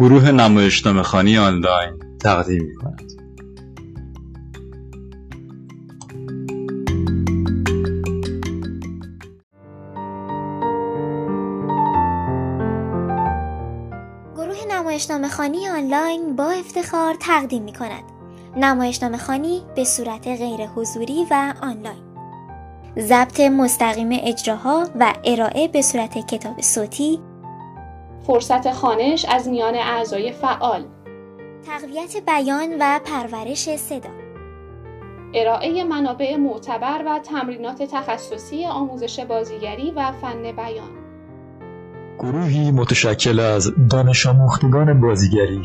گروه نمایشنامه خانی آنلاین تقدیم می کند. گروه نمایشنامه خانی آنلاین با افتخار تقدیم می کند. نمایشنامه خانی به صورت غیر حضوری و آنلاین. ضبط مستقیم اجراها و ارائه به صورت کتاب صوتی فرصت خانش از میان اعضای فعال. تقویت بیان و پرورش صدا. ارائه منابع معتبر و تمرینات تخصصی آموزش بازیگری و فن بیان. گروهی متشکل از دانش آموختگان بازیگری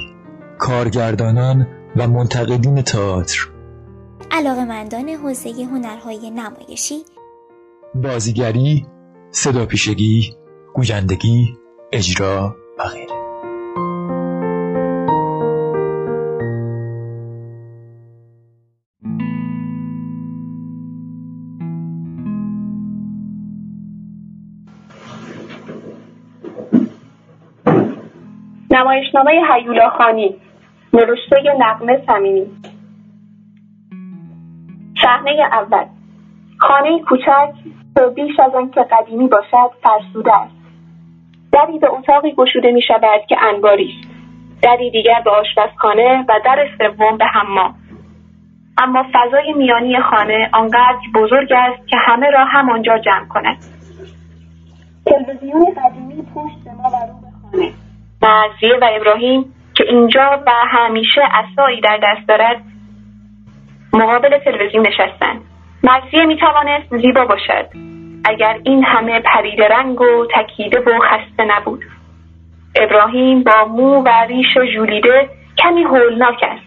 کارگردانان و منتقدین تئاتر. علاقمندان حوزه هنرهای نمایشی. بازیگری صدا پیشگی گویندگی اجرا و غیره. نمایشنامه هیولا خانی نوشته نقمه صمیمی. صحنه اول. خانه کوچک که بیش از آنکه قدیمی باشد فرسوده است. دری به اتاقی گشوده می شود که انباری است. دری دیگر به آشپزخانه و در سوم به حمام. اما فضای میانی خانه آنقدر بزرگ است که همه را همانجا جمع کند. تلویزیون قدیمی پشت ما و رو به خانه. مرزیه و ابراهیم که اینجا و همیشه اسایی در دست دارد مقابل تلویزیون نشستند. مرزیه می توانست زیبا باشد. اگر این همه پرید رنگ و تکیده و خسته نبود. ابراهیم با مو و ریش جولیده کمی هولناک است.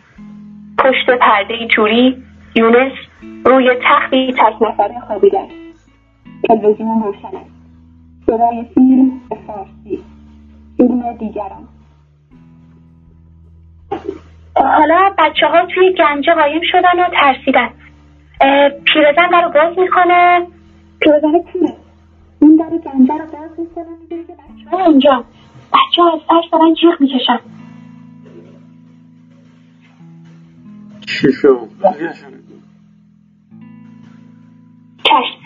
پشت پرده توری یونس روی تختی تک نفره خوابیده است. تلویزیون روشن است. صدای فیلم به فارسی. فیلم دیگران. حالا بچه ها توی گنجه قایم شدن و ترسیدن. پیرزن در رو باز می‌کنه. پیرزن کیه این در گنجه رو باز می‌کنه میگه که بچه ها اینجا. بچه ها از ترس دارن جیغ می‌کشن. چی شد؟ چشم.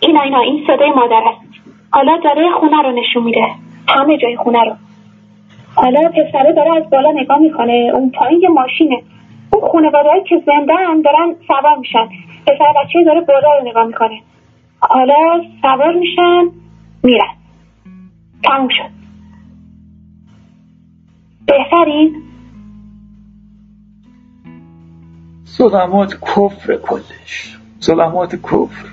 اینا اینا این صدای مادر است. حالا داره خونه رو نشون میده. همه جای خونه رو. حالا پسره داره از بالا نگاه می‌کنه. اون پایین یه ماشینه. اون خانواده که زندن دارن سوار میشن. پسر بچه داره بالا رو نگاه می‌کنه. حالا سوار میشن میرن. تموم شد. بهترین؟ ظلمات کفر کلش. ظلمات کفر.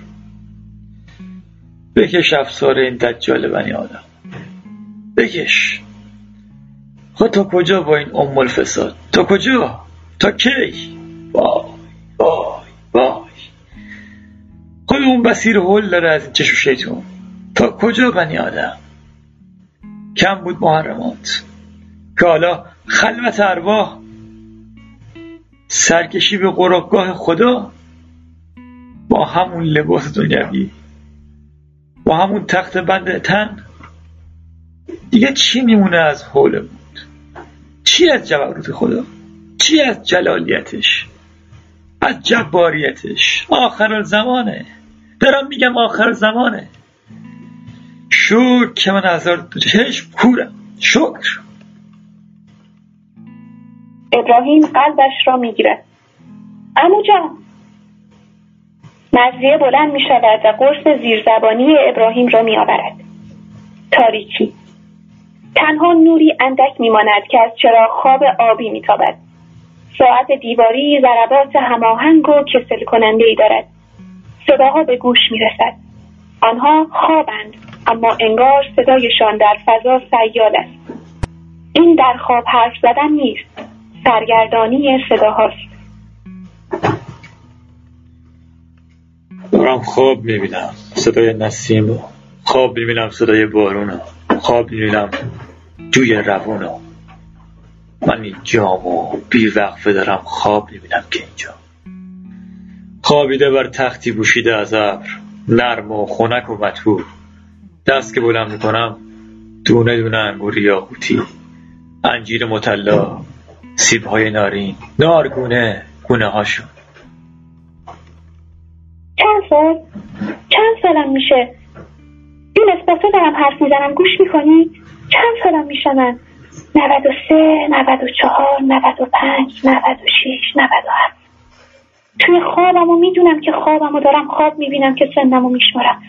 بکش افسار این دجال بنی آدم. بکش. خود تا کجا با این ام الفساد؟ تا کجا؟ تا کی؟ وای اون بسیر هول داره از این چشم شیطون. تا کجا بنی آدم؟ کم بود محرمات. که حالا خلوت ارواح. سرکشی به قربگاه خدا. با همون لباس دنیوی. با همون تخت بند تن. دیگه چی میمونه از حول بود چی از جبروت خدا؟ چی از جلالیتش؟ از جباریتش؟ آخر زمانه دارم میگم آخر زمانه شکر که من هزار چشم کورم شکر ابراهیم قلبش را می‌گیرد امو جان مزیه بلند می شود و قرص زیرزبانی ابراهیم را می آورد. تاریکی تنها نوری اندک می ماند که از چرا خواب آبی می تابد. ساعت دیواری ضربات هماهنگ و کسل کننده ای دارد. صداها به گوش می رسد. آنها خوابند اما انگار صدایشان در فضا سیال است. این در خواب حرف زدن نیست. سرگردانی صداهاست. دارم خواب می‌بینم صدای نسیم خواب می‌بینم صدای بارون خواب می‌بینم جوی روون من این جامو بی وقفه دارم خواب می‌بینم که اینجا خوابیده بر تختی بوشیده از ابر نرم و خنک و مطبوع دست که بلند می‌کنم دونه دونه انگور یاقوتی انجیر مطلا سیبهای نارین نارگونه گونه هاشون چند سال؟ چند سالم میشه؟ این تو دارم حرف می‌زنم گوش می‌کنی؟ چند سالم میشه من؟ 93 94 95 96 97 توی خوابم و می‌دونم که خوابم و دارم خواب می‌بینم که سنم و میشمارم.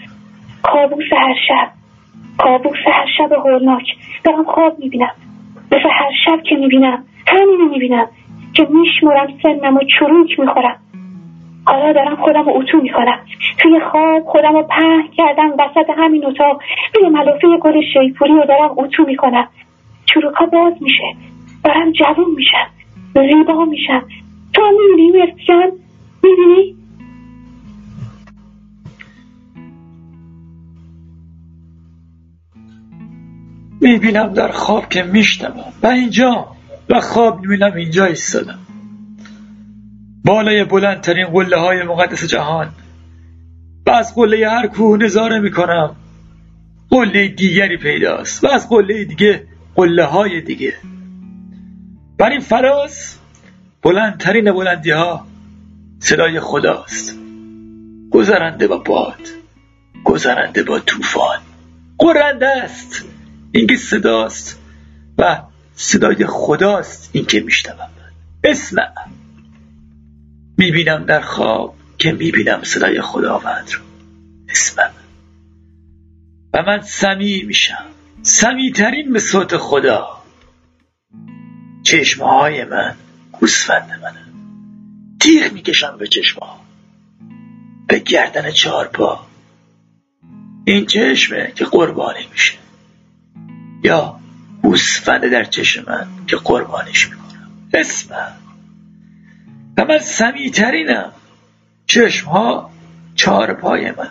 کابوس هر شب. کابوس هر شب هولناک. دارم خواب می‌بینم. مثل هر شب که می‌بینم. همینو می‌بینم که میشمرم سنم و چروک می‌خورم. حالا دارم خودم رو اتو می‌کنم توی خواب خودم رو پهن کردم وسط همین اتاق. روی ملافه گل شیپوری رو دارم اتو می‌کنم. چروکا باز میشه. دارم جوون میشم. زیبا میشم. تو هم می‌بینی می‌بینی می‌بینم در خواب که میشتم. و اینجا و خواب می‌بینم اینجا ایستادم. بالای بلندترین قله های مقدس جهان. و از قله هر کوه نظاره می‌کنم. قله دیگری پیداست. و از قله دیگه قله های دیگه. بر این فراز بلندترین بلندی ها صدای خداست. گذرنده با باد گذرنده با طوفان. قرنده است. اینکه صداست و صدای خداست اینکه میشنوم. اسمع می‌بینم در خواب که می‌بینم صدای خداوند رو. اسمم و من سمی میشم. سمیترین به صوت خدا. چشمهای من گوسفند منه. تیغ می‌کشم به چشمها به گردن چهار پا. این چشمه که قربانی میشه. یا گوسفند در چشم من که قربانیش می‌کنم. اسمم و من سمیترینم چشم ها چهار پای من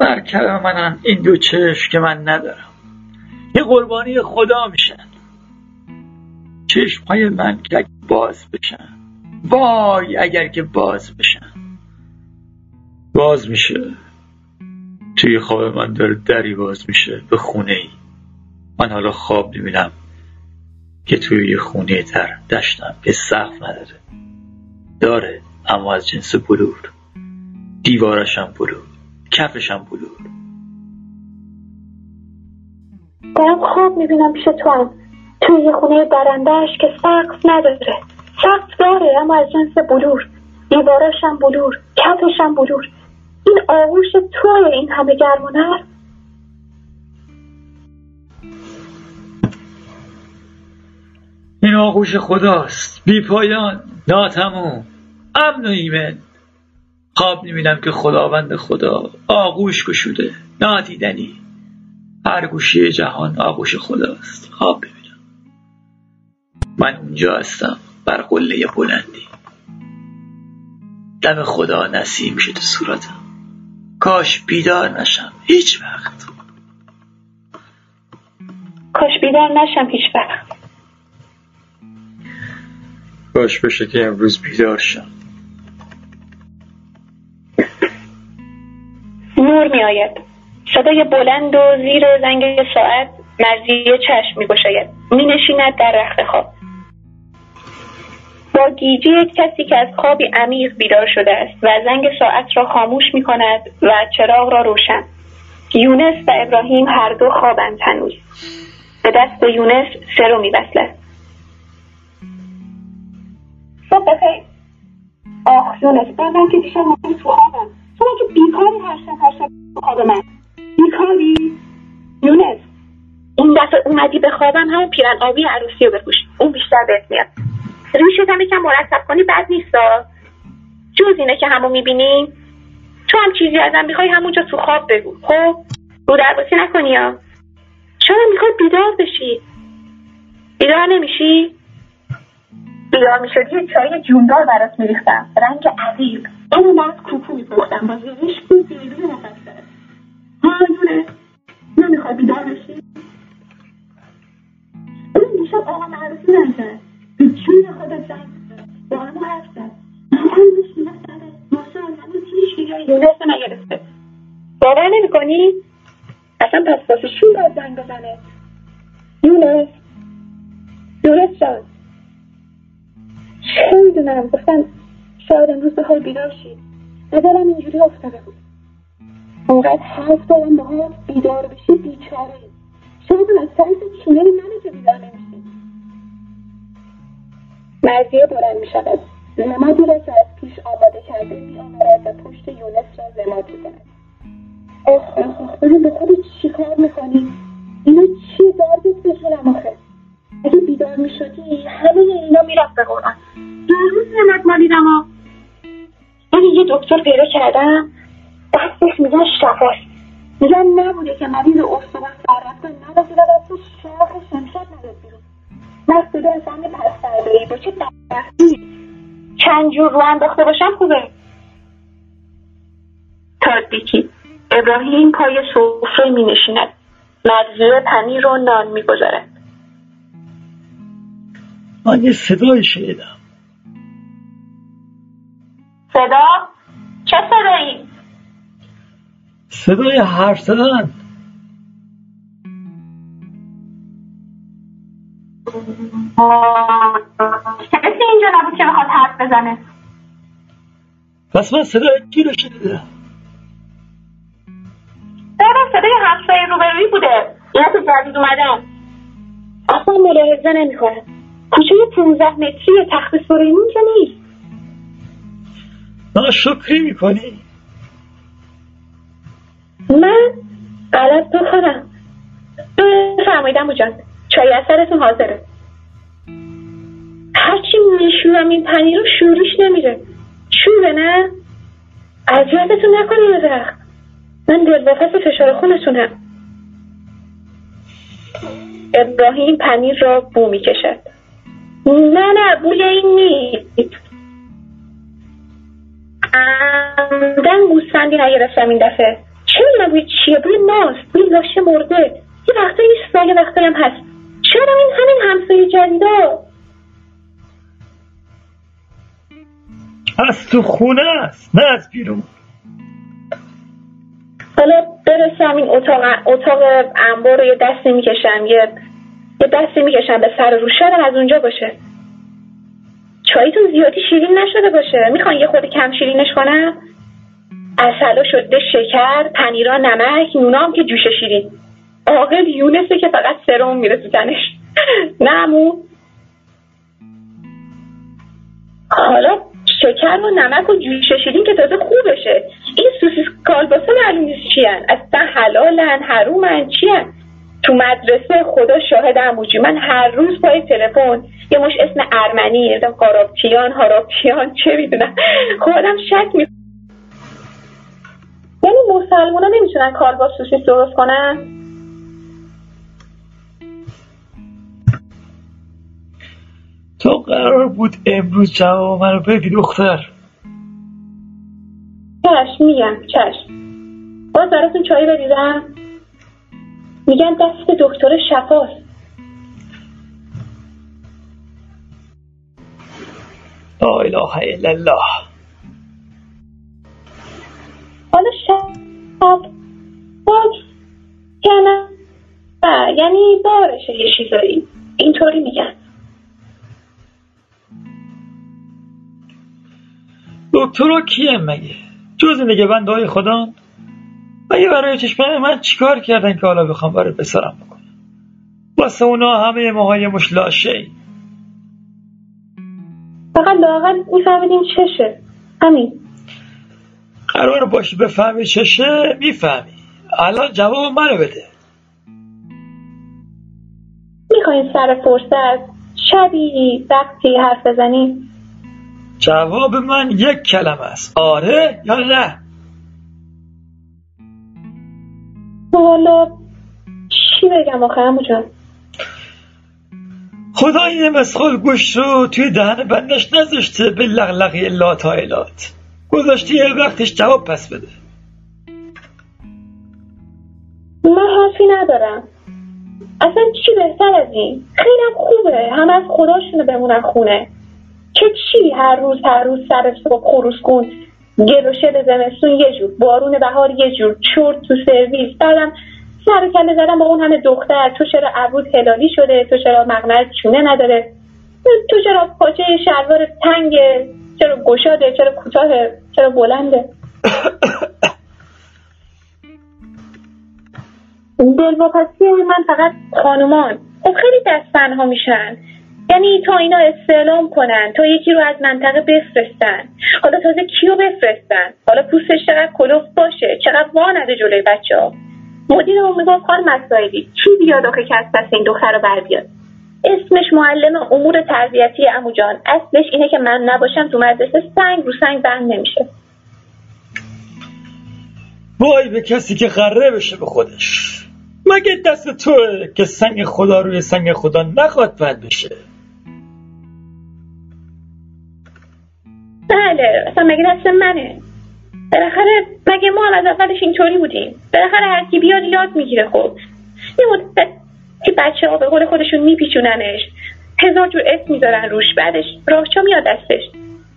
مرکب منم این دو چشم که من ندارم. یه قربانی خدا میشن. چشم های من که باز بشن. وای اگر که باز بشن. باز میشه. توی خواب من داره دری باز میشه به خونه ای من حالا خواب می‌بینم که توی یه خونه تر دشتم که سقف نداره. داره اما از جنس بلور. دیوارشم بلور. کفشم بلور. دارم خواب می‌بینم پیش تو هم توی خونه درندهش که سقف نداره. سقف داره اما از جنس بلور. دیوارشم بلور کفشم بلور. این آغوش توی این همه گرم و نرم این آغوش خداست. بی پایان. ناتموم. امن و ایمن. خواب می‌بینم که خداوند خدا آغوش گشوده. نادیدنی. هر گوشی جهان آغوش خداست. خواب ببینم من اونجا هستم بر قله بلندی. دم خدا نسیم شده صورتم. کاش بیدار نشم هیچ وقت. کاش بیدار نشم هیچ وقت. باش بشه که امروز بیدار شم. نور می آید. صدای بلند و زیر زنگ ساعت مرزی چشم می گشاید. می نشیند در رخت خواب. با گیجی کسی که از خوابی عمیق بیدار شده است و زنگ ساعت را خاموش می کند و چراغ را روشن. یونس و ابراهیم هر دو خوابند هنوز. به دست یونس سرو می بسلد صبح بخیر آخ یونس من که دیشب موقعی تو خوابم. تو که بیکاری هر شب هر شب تو خواب من؟ بیکاری؟ یونس. این دفعه اومدی به خوابم همون پیرن آبی عروسی رو بپوش. اون بیشتر بهت میاد. ریشت هم یکم مرتب کنی بد نیستا جز اینه که همو می‌بینی. تو هم چیزی ازم می‌خوای همونجا تو خواب بگو. خب؟ رو درباسی نکنی ها. چرا می‌خوای بیدار بشی؟ بیدار نمیشی؟ بیدار می‌شدی چای جوندار برات میریختم. رنگ عزیز اون برات کوکو میپختم. با زیرش ها یونه نمی‌خوای بیدار بشی؟ اون دیشب آقا معروفی به جون خودت زنگ با همه حرف زد. همونش میرسده ماشاءالله هنوز هیچ دیگه یونس نگرفته باور کنی؟ اصلا پس واسه چی باید زنگ بزنه؟ یونس. یونس جان. چه می‌دونم؟ گفتم شاید امروز حال بیدار شید نظرم اینجوری افتاده بود. اونقدر حرف دارم با هم بیدار بشی بیچاره. شاید از سرت چونه منه که بیدار مرزیه بلند می‌شود. نمادی را که از پیش آماده کرده میآورد و پشت یونس را زماد می‌کند. آخ آخ آخ به خودت چیکار می‌کنی؟ اینا چی دردت به جونم آخه؟ اگه بیدار می‌شدی همه اینا می‌رفت به قرآن. یه روز نمد ما دیدم ها من یه دکتر پیدا کردم دستش میگن شفاست. میگن نبوده که مریض استوان سررفته ندازه و دست شاخ شمشاد نداد بیرون نه صدا اصلا پس فردایی با چه بدبختی چند جور رو انداخته باشم خوبه. تادیکی ابراهیم پای سفره می نشیند مرزیه پنیر و نان می گذارد من یه صدایی شنیدم. صدا؟ چه صدایی؟ صدای حرف زدن. کسی اینجا نبود که بخواد حرف بزنه. پس من صدای کی رو شنیدم؟ دارم صدای همسایه روبروی بوده. اینا تو جدید اومدن اصلا ملاحظه نمی‌کنم کوچه پونزده متری تخت سلیمون که نیست. ناشکری می‌کنی؟ من غلط بخورم. فرمایدم بجان چای اثرتون حاضره. هرچی میشورم این پنیر رو شورش نمیره. شوره نه؟ اذیتتون نکنیم درخت. من دل و فشار خونتونم. ابراهیم پنیر را بو می‌کشد. نه نه بوی این نیست. عمدن گوسفندی نگرفتم این دفعه. چه می‌دونم بوی چیه؟ بوی ماست بوی لاشه مرده. یه نیست یه وقتایی هم هست. چرا این همین همسایه جدیدا؟ از تو خونه است نه از بیرون. حالا برسم این اتاق اتاق انبار رو یه دستی می‌کشم یه یه دستی می‌کشم به سر رو. شاید از اونجا باشه. چایتون زیادی شیرین نشده باشه. می‌خوان یه خود کم شیرینش کنم؟ اصلا شده شکر پنیرا نمک نونام که جوش شیرین. عاقل یونسه که فقط سرم میره تو تنش. نمو حالا شکر و نمک و جوش شیرین که تازه خوب بشه این سوسیس کالباسه معلوم نیست چیان. اصلا حلالن حرومن چیان؟ تو مدرسه خدا شاهد اموجی. من هر روز پای تلفن. یه مش اسم ارمنی قارابچیان هارابچیان چه می‌دونم. خودم شک می یعنی مسلمان نمی‌تونن کالباس سوسیس درست کنن؟ تو قرار بود امروز جواب منو بدی دختر. چشم میگم چشم. باز براتون چایی بریزم میگن دست دکتر شفاست. لا اله الا الله. حالا شب باز یعنی بارشه یه چیزایی. اینطوری میگن. دکترها کیه مگه؟ جز نگهبنده های خدا مگه برای چشمان من چیکار کردن که حالا بخوام برای بسرم بکنم؟ واسه اونا همه ماهای مشلاشه فقط لاغل میفهمیدیم چشه. همین. قرار باشی بفهمی چشه می‌فهمی. الان جواب منو بده. می‌خواین سر فرصت شبی وقتی حرف بزنیم. جواب من یک کلمه است. آره یا نه؟ حالا چی بگم آخه همو جان؟ خدا این مسخال گوش رو توی دهن بندش نذاشته به لغلقی لا تایلات گذاشته یه وقتش جواب پس بده. من حرفی ندارم. اصلا چی بهتر از این؟ خیلی هم خوبه. همه از خداشونه بمونن خونه. که چی هر روز هر روز سر صبح خروس کن گل و شد زمستون یه جور بارون بهار یه جور چرت تو سرویس. بعدم سر کله زدن با اون همه دختر تو چرا عبود هلالی شده؟ تو چرا مقنعت چونه نداره؟ تو چرا پاچه شلوار تنگه چرا گشاده چرا کوتاهه چرا بلنده؟ دلواپسی من فقط خانومان. خب خیلی دستنها میشن. یعنی تا اینا استعلام کنن تا یکی رو از منطقه بفرستن. حالا تازه کیو بفرستن؟ حالا پوستش چقدر کلوف باشه؟ چقدر وانده جلوی بچه ها؟ مدیر اون می‌گفت خانم مسائلی چی بیاد آخه که از دست این دختر رو بر بیاد؟ اسمش معلم امور تربیتی امو جان. اصلش اینه که من نباشم تو مدرسه سنگ رو سنگ بند نمیشه. وای به کسی که خره بشه به خودش. مگه دست توه که سنگ خدا روی سنگ خدا نخواد بند بشه؟ بله اصلا مگه دست منه؟ بالاخره مگه ما از اولش اینطوری بودیم؟ بالاخره هر کی بیاد یاد می‌گیره خب. یه مدت که بچه ها به قول خودشون میپیچوننش هزار جور اسم می‌ذارن روش بعدش راهچا میاد دستش.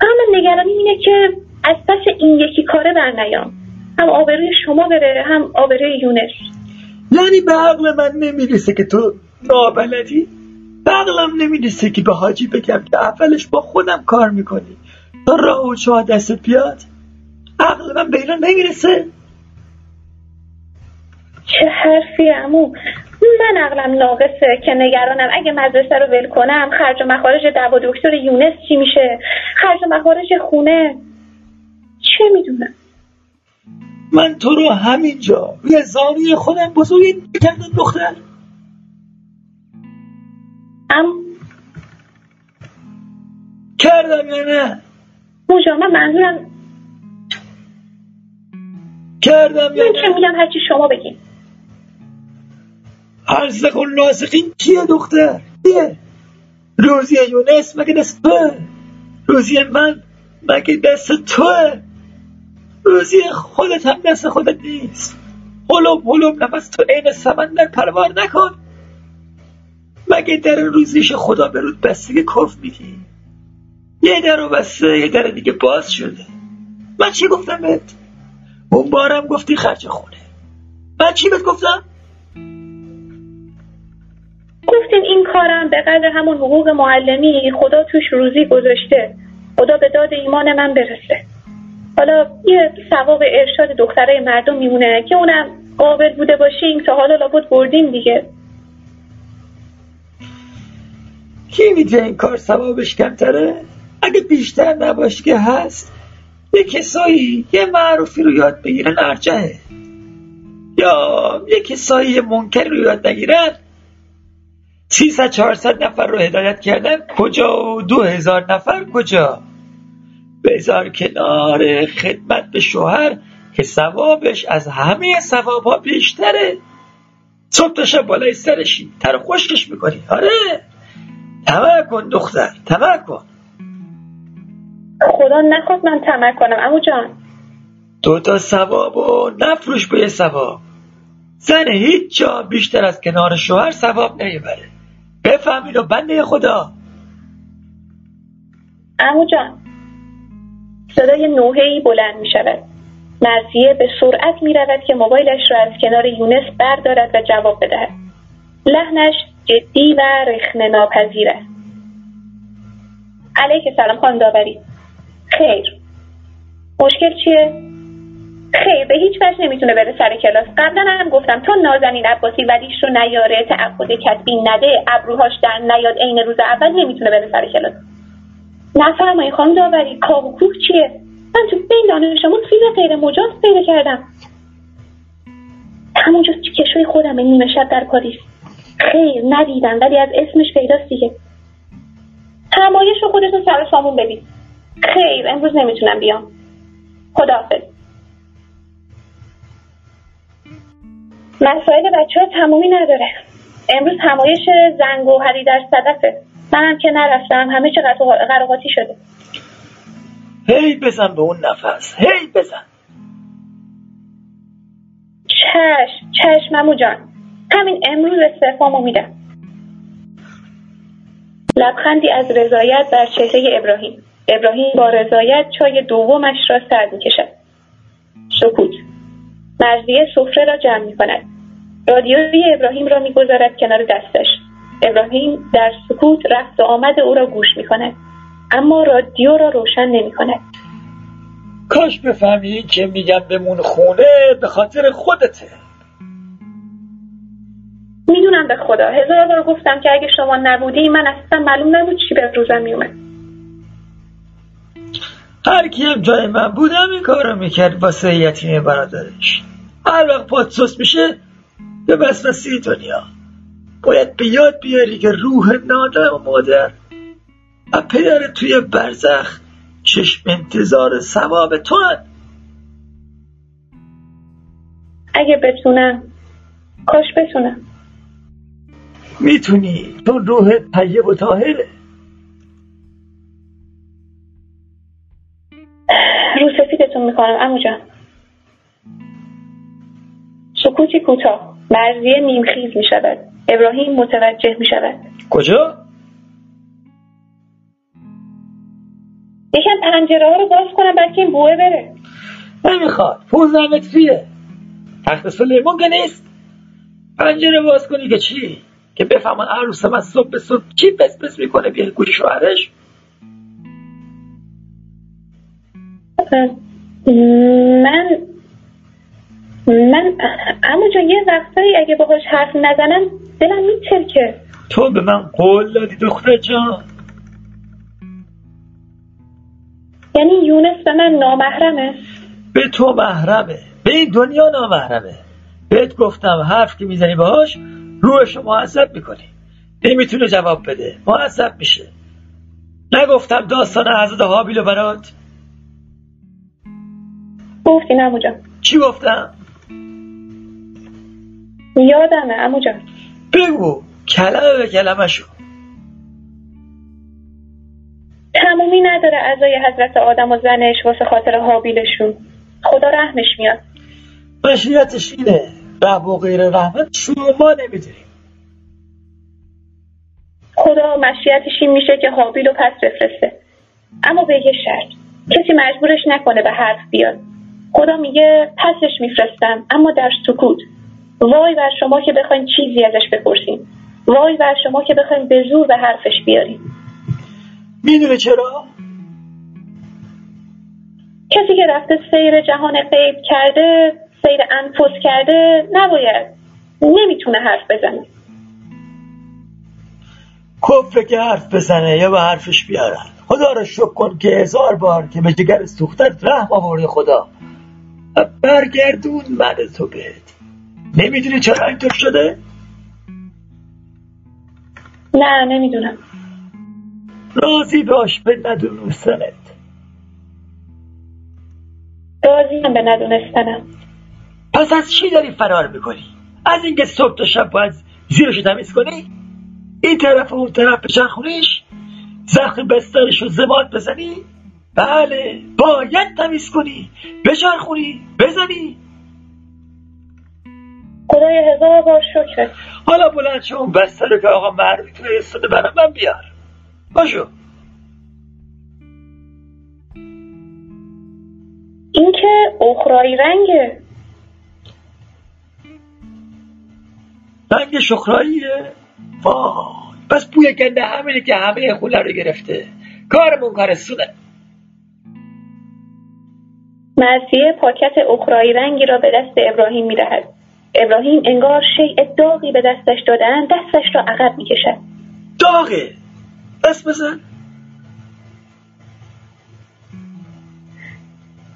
اما نگرانی اینه که از پس این یکی کاره بر نیام. هم آبروی شما بره هم آبروی یونس. یعنی به عقل من نمی‌رسه که تو نابلدی؟ به عقلم نمی‌رسه که به حاجی بگم که اولش با خودم کار می‌کنی. راه و چاه دستت بیاد؟ عقل من به اینا نمی‌رسه. چه حرفی امو من عقلم ناقصه که نگرانم. اگه مدرسه رو ول کنم خرج و مخارج دوا دکتر یونس چی میشه؟ خرج و مخارج خونه. چه می‌دونم؟ من تو رو همینجا روی زانوی خودم بزرگی کردم دختر. ام کردم یا نه؟ موجا من منظورم کردم یا من که میگم؟ هرچی شما بگین. حرزق و لازقین کیه دختر؟ کیه؟ روزی یونس مگه دست توه؟ روزی من مگه دست توه؟ روزی خودت هم دست خودت نیست. هلوب هلوب نفس تو عین سمندر پروار نکن. مگه در روزیش خدا به رود بستگی کف میگی؟ یه در رو بسته یه در دیگه باز شده. من چی گفتم بهت؟ اون بارم گفتی خرج خونه. من چی بهت گفتم؟ گفتین این کارم به قدر همون حقوق معلمی خدا توش روزی گذاشته. خدا به داد ایمان من برسه. حالا یه ثواب ارشاد دخترای مردم میمونه. که اونم قابل بوده باشیم تا حالا لابد بردیم دیگه. کی میگه این کار ثوابش کمتره؟ اگه بیشتر نباشه که هست یه کسایی یه معروفی رو یاد بگیرن ارجهه یا یه کسایی یه منکر رو یاد نگیرن 300 400 نفر رو هدایت کردن کجا و دو هزار نفر کجا؟ بذار کنار خدمت به شوهر که ثوابش از همه ثواب ها بیشتره. صبح تا بالای سرشی تر خشکش می‌کنی. آره. طمع کن دختر طمع کن خدا نخواد من طمع کنم. امو جان. دو تا ثواب و نفروش به یه ثواب. زن هیچ جا بیشتر از کنار شوهر ثواب نمی‌بره. بفهم اینو بنده خدا. امو جان. صدای نوحه‌ای بلند می شود مرزیه به سرعت می رود که موبایلش را از کنار یونس بردارد و جواب بدهد. لحنش جدی و رخنه ناپذیر است. علیک سلام خانم داوری. خیر. مشکل چیه؟ خیر به هیچ وجه نمی‌تونه بره سر کلاس. قبلا هم گفتم تا نازنین عباسی ولیش رو نیاره تعهد کتبی نده ابروهاش در نیاد عین روز اول نمی‌تونه بره سر کلاس. نفرمایی خانم داوری کاو کوه چیه؟ من تو بین دانش آموز فیلم غیر مجاز پیدا کردم. همونجا تو کشوی خودم نیمه شب در پاریس. خیر ندیدم ولی از اسمش پیداست دیگه. همایش رو خودتون سر سامون ببین. خیر امروز نمی‌تونم بیام. خداحافظ. مسائل بچه ها تمومی نداره. امروز همایش زنگ و هری در صدفه منم که نرفتم همه چه قراقاتی شده. هی بزن به اون نفس هی بزن. چشم چشم امو جان. همین امروز استعفامو میدم. لبخندی از رضایت بر چهره ابراهیم. ابراهیم با رضایت چای دومش را سر می‌کشد. سکوت. مرزیه سفره را جمع می‌کند. رادیوی ابراهیم را می‌گذارد کنار دستش. ابراهیم در سکوت رفت و آمد او را گوش می‌کند. اما رادیو را روشن نمی‌کند. کاش بفهمی که میگم بمون خونه به خاطر خودته می‌دونم به خدا. هزار بار گفتم که اگه شما نبودی من اصلا معلوم نبود چی به روزم میومد هر کی هم جای من بودم این کارو می‌کرد واسه یتیم برادرش. هر وقت پات میشه به وسوسه دنیا. باید به یاد بیاری که روح نادر و مادر و پدر توی برزخ چشم انتظار ثواب تو. اگه بتونم کاش بتونم. می‌تونی. چون روح طیب و طاهره. سفیدتون می‌کنم. امو جان. سکوتی کوتاه. مرزیه نیمخیز می‌شود. ابراهیم متوجه می‌شود. کجا؟ یکم پنجره ها رو باز کنم بلکه این بوه بره. نمی‌خواد. پونزده متریه تخت سلیمان که نیست. پنجره باز کنی که چی؟ که بفهمن عروس من صبح به صبح چی پس پس می‌کنه بیه گوش شوهرش من من اما جان یه وقتایی اگه باهاش حرف نزنم دلم میترکه تو به من قول دادی دختر جان. یعنی یونس به من نامحرمه؟ به تو محرمه. به این دنیا نامحرمه. بهت گفتم حرف که می‌زنی باهاش روحشو معذب می‌کنی. نمی‌تونه جواب بده. معذب میشه. نگفتم داستان حضرت حابیل برات. گفتی نمو جان چی گفتم؟ یادمه امو جان بگو کلمه به کلمه شو. تمومی نداره ازای حضرت آدم و زنش واسه خاطر حابیلشون. خدا رحمش میاد. مشیتش اینه رحم و غیر رحمت شما ما نمی‌دونیم خدا مشیتش این میشه که حابیل پس بفرسته. اما به یه شرط کسی مجبورش نکنه به حرف بیاد. خدا میگه پسش میفرستم اما در سکوت. وای بر شما که بخواین چیزی ازش بپرسیم. وای بر شما که بخواین به زور به حرفش بیاریم. می‌دونه چرا؟ کسی که رفته سیر جهان غیب کرده سیر انفس کرده نباید. نمی‌تونه حرف بزنه. کفر که حرف بزنه یا به حرفش بیارن. خدا رو شکر کن که هزار بار که به جگر سوختت رحم آورده خدا. برگردون من تو بهت نمی‌دونی چرا اینطور شده؟ نه نمی‌دونم راضی باش به ندونستنت راضیم به ندونستنم پس از چی داری فرار می‌کنی؟ از اینکه صبح تا شب باید زیرشو تمیز کنی؟ این طرف و اون طرف بچرخونیش؟ زخم بسترش رو زباد بزنی؟ بله باید تمیز کنی بچرخونی بزنی. خدای هزار بار شکرت حالا بلند شو اون بستر رو که آقا معروفی فرستاده برای من بیار. باشو. این که اخرایی رنگه. رنگ شخراییه وای پس بوی گنده همینه که همه خونه رو گرفته. کارمون کار سونه مرسیه پاکت اخرایی رنگی را به دست ابراهیم می‌دهد. ابراهیم انگار شیء داغی به دستش دادن دستش را عقب می‌کشد. داغه! دست بزن.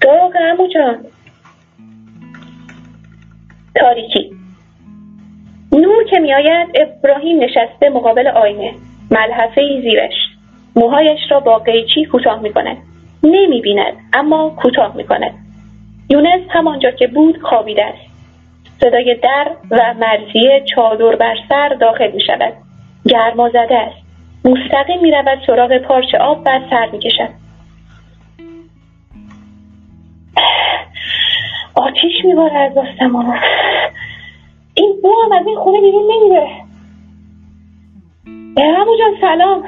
داغ امو جان. تاریکی. نور که میآید ابراهیم نشسته مقابل آینه. ملحفه زیرش. موهایش را با قیچی کوتاه می‌کند. نمی‌بیند اما کوتاه می‌کند. یونس همانجا که بود خوابیده است. صدای در و مرزیه چادر بر سر داخل می شود گرما زده است. مستقیم می رود سراغ پارچه آب و سر می کشد آتیش می از آسمان. این بو هم از این خونه بیرون نمیره. همو جان سلام.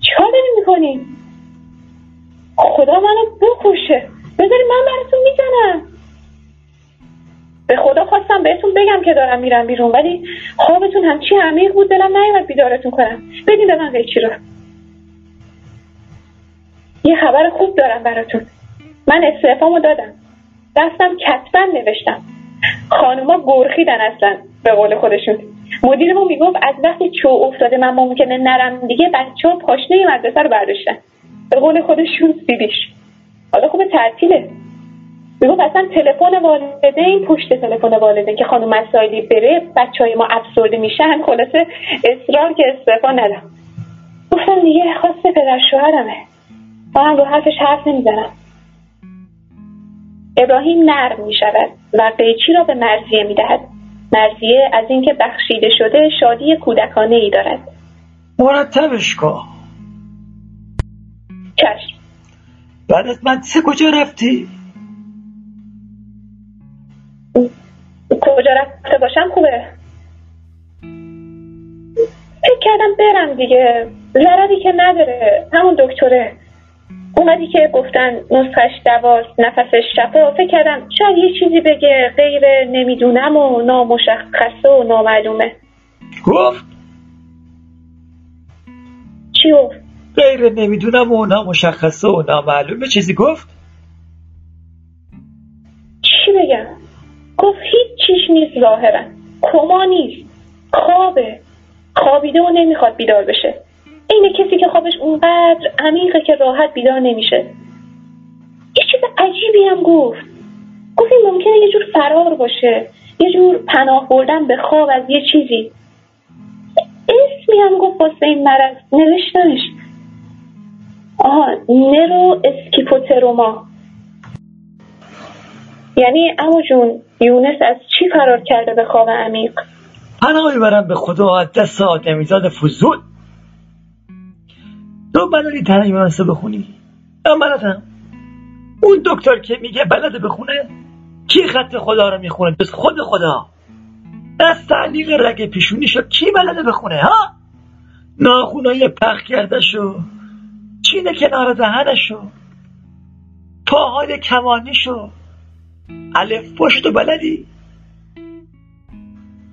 چیکار داری می‌کنی خدا منو بکشه. بذاری من براتون می‌زنم. به خدا خواستم بهتون بگم که دارم میرم بیرون ولی خوابتون هم چی عمیق بود دلم نیومد بیدارتون کنم. بدین به من قیچی رو. یه خبر خوب دارم براتون. من استعفامو دادم. دستم کتبا نوشتم. خانوما گرخیدن اصلا به قول خودشون. مدیرمون می‌گفت از وقتی چو افتاده من ممکنه نرم دیگه بچه ها پاشنه مدرسه رو برداشتن. به قول خودشون سیبیش. حالا خوب تعطیله. می‌گفت اصلا تلفن والدین پشت تلفن والدین که خانم مسائلی بره بچه های ما افسرده میشن خلاصه اصرار که استعفا ندم. گفتم دیگه خواست پدر شوهرمه. من رو حرفش حرف نمی‌زنم. ابراهیم نرم می شود و قیچی را به مرزیه می دهد. مرزیه از اینکه بخشیده شده شادی کودکانه ای دارد. مرتبش کن. چشم. بعد از مدرسه کجا رفتی؟ کجا رفته باشم خوبه. فکر کردم برم دیگه. ضرری که نداره. همون دکتره. اومدی که گفتن نسخش دواست نفسش شفا. فکر کردم شاید یه چیزی بگه. غیر نمی‌دونم و نامشخصه و نامعلومه. گفت؟ چی گفت؟ غیر نمی‌دونم و نامشخصه و نامعلومه چیزی گفت؟ چی بگم؟ گفت هیچ چیش نیست ظاهرا. کما نیست. خوابه. خوابیده و نمی‌خواد بیدار بشه. اینه کسی که خوابش اونقدر عمیقه که راحت بیدار نمیشه. یه چیز عجیبی هم گفت. گفت ممکنه یه جور فرار باشه. یه جور پناه بردن به خواب از یه چیزی. اسمی هم گفت واسه این مرض. نوشتنش. آها نرو اسکیپوتروما. یعنی امو جون یونس از چی فرار کرده به خواب عمیق؟ پناه می‌برم به خدا دست آدمیزاد فضول. تو بلدی تنه یونسه بخونی؟ من بلدم. اون دکتر که میگه بلده بخونه کی خط خدا رو می‌خونه؟ جز خود خدا. از تعلیق رگ پیشونیشو کی بلده بخونه ها؟ ناخونای پخ کرده شو چین کنار دهنشو. پاهای کمانیشو الف پشت و بلدی.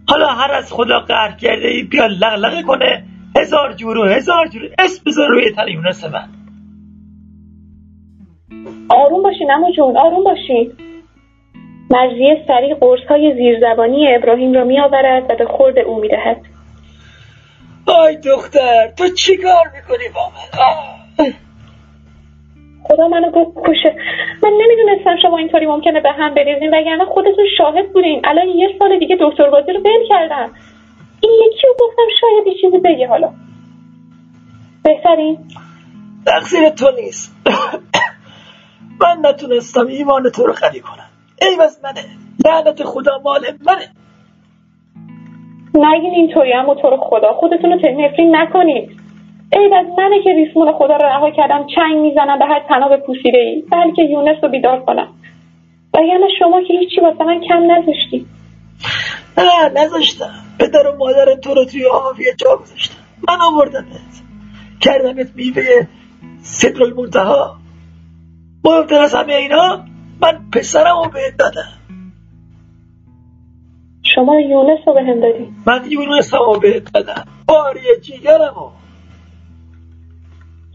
حالا هر از خدا قهر کرده ای بیا لغلقه کنه. هزار جور و هزار جور. اسم بذار روی تن یونس من. آروم باشین امو جون آروم باشین. مرزیه سریع قرص های زیرزبانی ابراهیم را می آورد و به خورد او می دهد. آی دختر تو چی کار می‌کنی با من؟ آه. خدا منو گفت کشه. من نمی‌دونستم شما اینطوری ممکنه به هم بریزین وگرنه خودتون شاهد بودین. الان یه سال دیگه دکتر بازی رو ول کردم. این یکی رو گفتم شاید یه چیزی بگه حالا. بهترین؟ تقصیر تو نیست. من نتونستم ایمان تو رو قوی کنم. ای از منه. لعنت خدا مال منه. نگین اینطوری اما تو رو خدا. خودتون رو نفرین نکنید. ای از منه که ریسمون خدا رو رها کردم. چنگ می‌زنم به هر تناب پوسیده ای بلکه یونس رو بیدار کنم. وگرنه شما که هیچی واسه من کم نذاشتی. نه نذاشتم. پدر و مادر تو رو توی آبی جا گذاشتم. من آوردمت کردمت میوه صدر المنتها. مهمتر از همه اینا من پسرم رو بهت دادم. شما یونس رو به هم دادی. من یونس رو بهت دادم. باری جیگرم رو.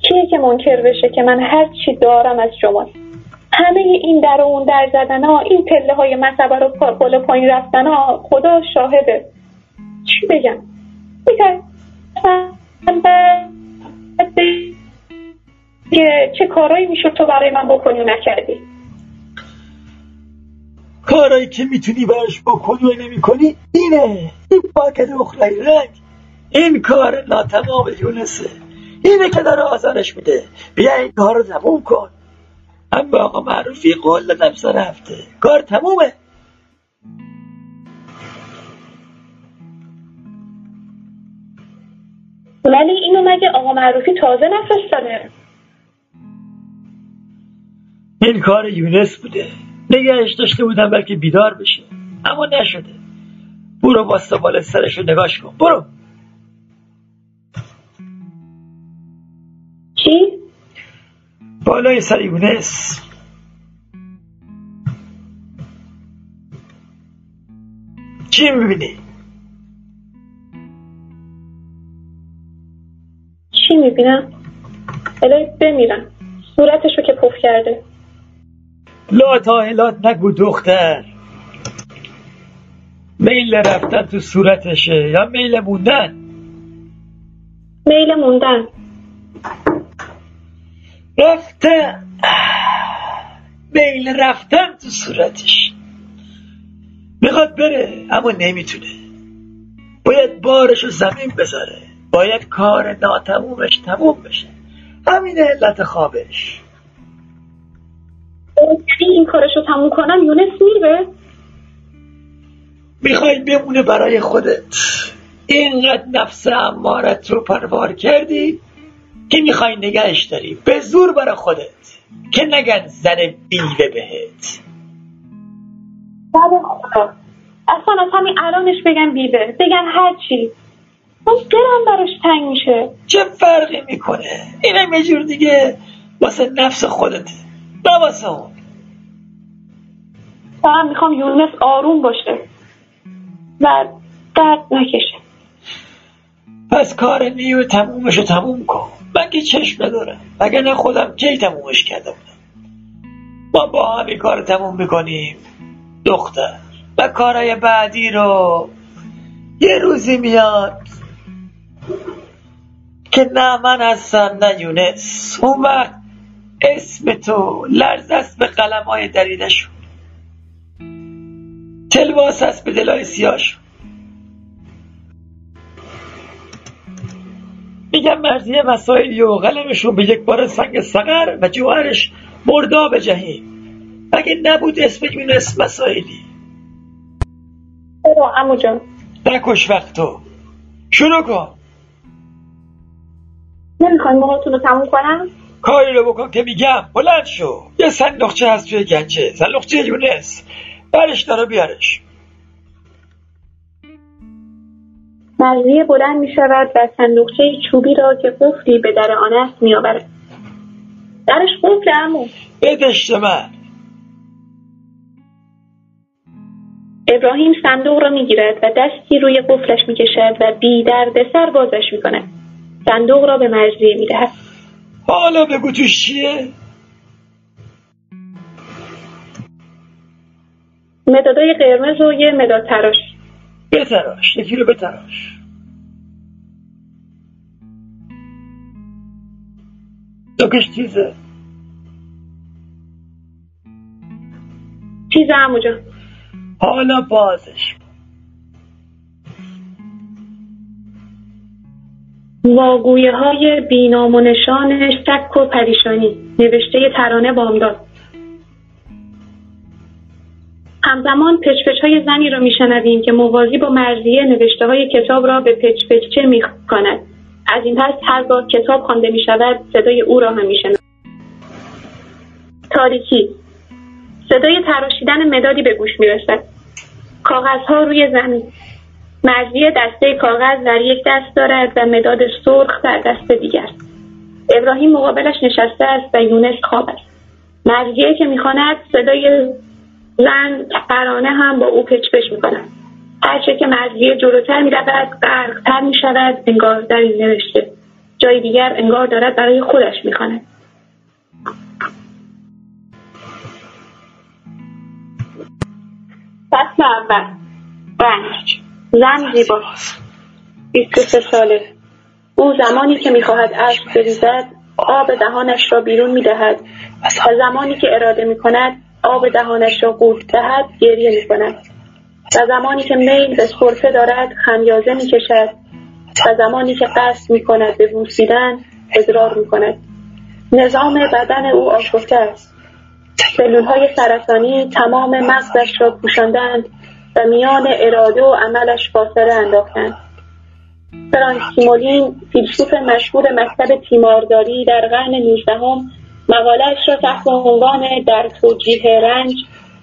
کیه که منکر بشه که من هر چی دارم از شما همه این در و اون در زدن ها این پله های مصبه رو بالا پایین رفتن ها خدا شاهده. چی بگم؟ بگم چه کارایی می‌شد تو برای من بکنی نکردی؟ کارایی که می‌تونی براش بکنی و نمی کنی اینه. این پاکت اخلای رنگ این کار ناتمام یونسه. اینه که داره آزارش میده. بیا این کار رو تموم کن. اما آقا معروفی قول دادم سر هفته کار تمومه. ولی اینو مگه آقا معروفی تازه نفرستاده این کار یونس بوده. نگهش داشته بودم بلکه بیدار بشه. اما نشده. برو با بالا سرش رو نگاش کن. برو. بالای سر یونس چی می‌بینی؟ چی می‌بینم؟ الهی بمیرم. صورتشو که پف کرده. لا تاهلات نگو دختر. میل رفتن تو صورتشه یا میل موندن؟ میل موندن. رفتن میل رفتن تو صورتش. می‌خواد بره اما نمی‌تونه. باید بارش رو زمین بذاره. باید کار ناتمومش تموم بشه. همین علت خوابش. یعنی این کارشو تموم کنم یونس میره؟ می‌خوای بمونه برای خودت. اینقدر نفس امارت رو پروار کردی؟ که می‌خوای نگهش داری. به زور برای خودت. که نگن زن بیوه بهت. خدا اصلا از همین الانش بگم بیوه. بگم هرچی اون دلم براش تنگ میشه. چه فرقی می‌کنه؟ اینم یه جور دیگه واسه نفس خودته نه واسه اون. فقط می‌خوام یونس آروم باشه و درد نکشه. پس کار نیو تمومش رو تموم کن. من که چشم ندارم. وگرنه خودم کی تمومش کرده بودم. ما با هم کار تموم می‌کنیم دختر. و کارهای بعدی رو یه روزی میاد که نه من هستم نه یونس. اون وقت اسم تو لرز است به قلم های دریده شد. تلواس است به دلای سیاش میگم مرزی مسائلی و قلمش رو به یک بار سنگ سقر و جوهرش مرداب جهیم اگه نبود اسم یونس مسائلی برو عمو جان. نکش وقتو شروع کن. نمی‌خواین موهاتون رو تموم کنم؟ کاری رو بکن که میگم. بلند شو. یه صندوقچه هست توی گنجه. صندوقچه یونس. برش داره بیارش. مرزیه بلند می شود و صندوقچه چوبی را که قفلی به در آن است می آورد. درش قفل عمو بدش من ابراهیم صندوق را می گیرد و دستی روی قفلش می کشد و بی درد سر بازش می کند. صندوق را به مرزیه می دهد. حالا بگو توش چیه مدادای قرمز و یه مداد تراش بتراش یکی رو بتراش. دوکش چیزه؟ چیز عمو جان؟ حالا بازش واگویه های بینام و نشان شک و پریشانی. نوشته ترانه بامداد. همزمان پچپچ های زنی را میشنویم که موازی با مرزیه نوشته های کتاب را به پچپچه کند. از این پس هرگاه کتاب خوانده می شود صدای او را هم می تاریکی. صدای تراشیدن مدادی به گوش می رسد. کاغذها روی زمین. مرزیه دسته کاغذ در یک دست دارد و مداد سرخ در دست دیگر. ابراهیم مقابلش نشسته است و یونس خواب است. مرزیه که می‌خواند صدای زن قرانه هم با او پچپش می‌کند هرچه که مرزیه جلوتر می‌رود غرقتر می‌شود انگار در این نوشته. جای دیگر انگار دارد برای خودش می‌خواند. فصل اول. رنج. زن زیباست 23 ساله. او زمانی که می‌خواهد اشک بریزد آب دهانش را بیرون می‌دهد. و زمانی که اراده می‌کند آب دهانش را قورت دهد گریه می‌کند. و زمانی که میل به سرفه دارد خمیازه می‌کشد. و زمانی که قصد می‌کند به بوسیدن اضرار می‌کند. نظام بدن او آشفته است. سلولهای سرطانی تمام مغزش را پوشاندند و میان اراده و عملش فاصله انداختند. فرانکیمولین فیلسوف مشهور مکتب تیمارداری در قرن نوزدهم مقالهاش را تحت عنوان در توجیه رنج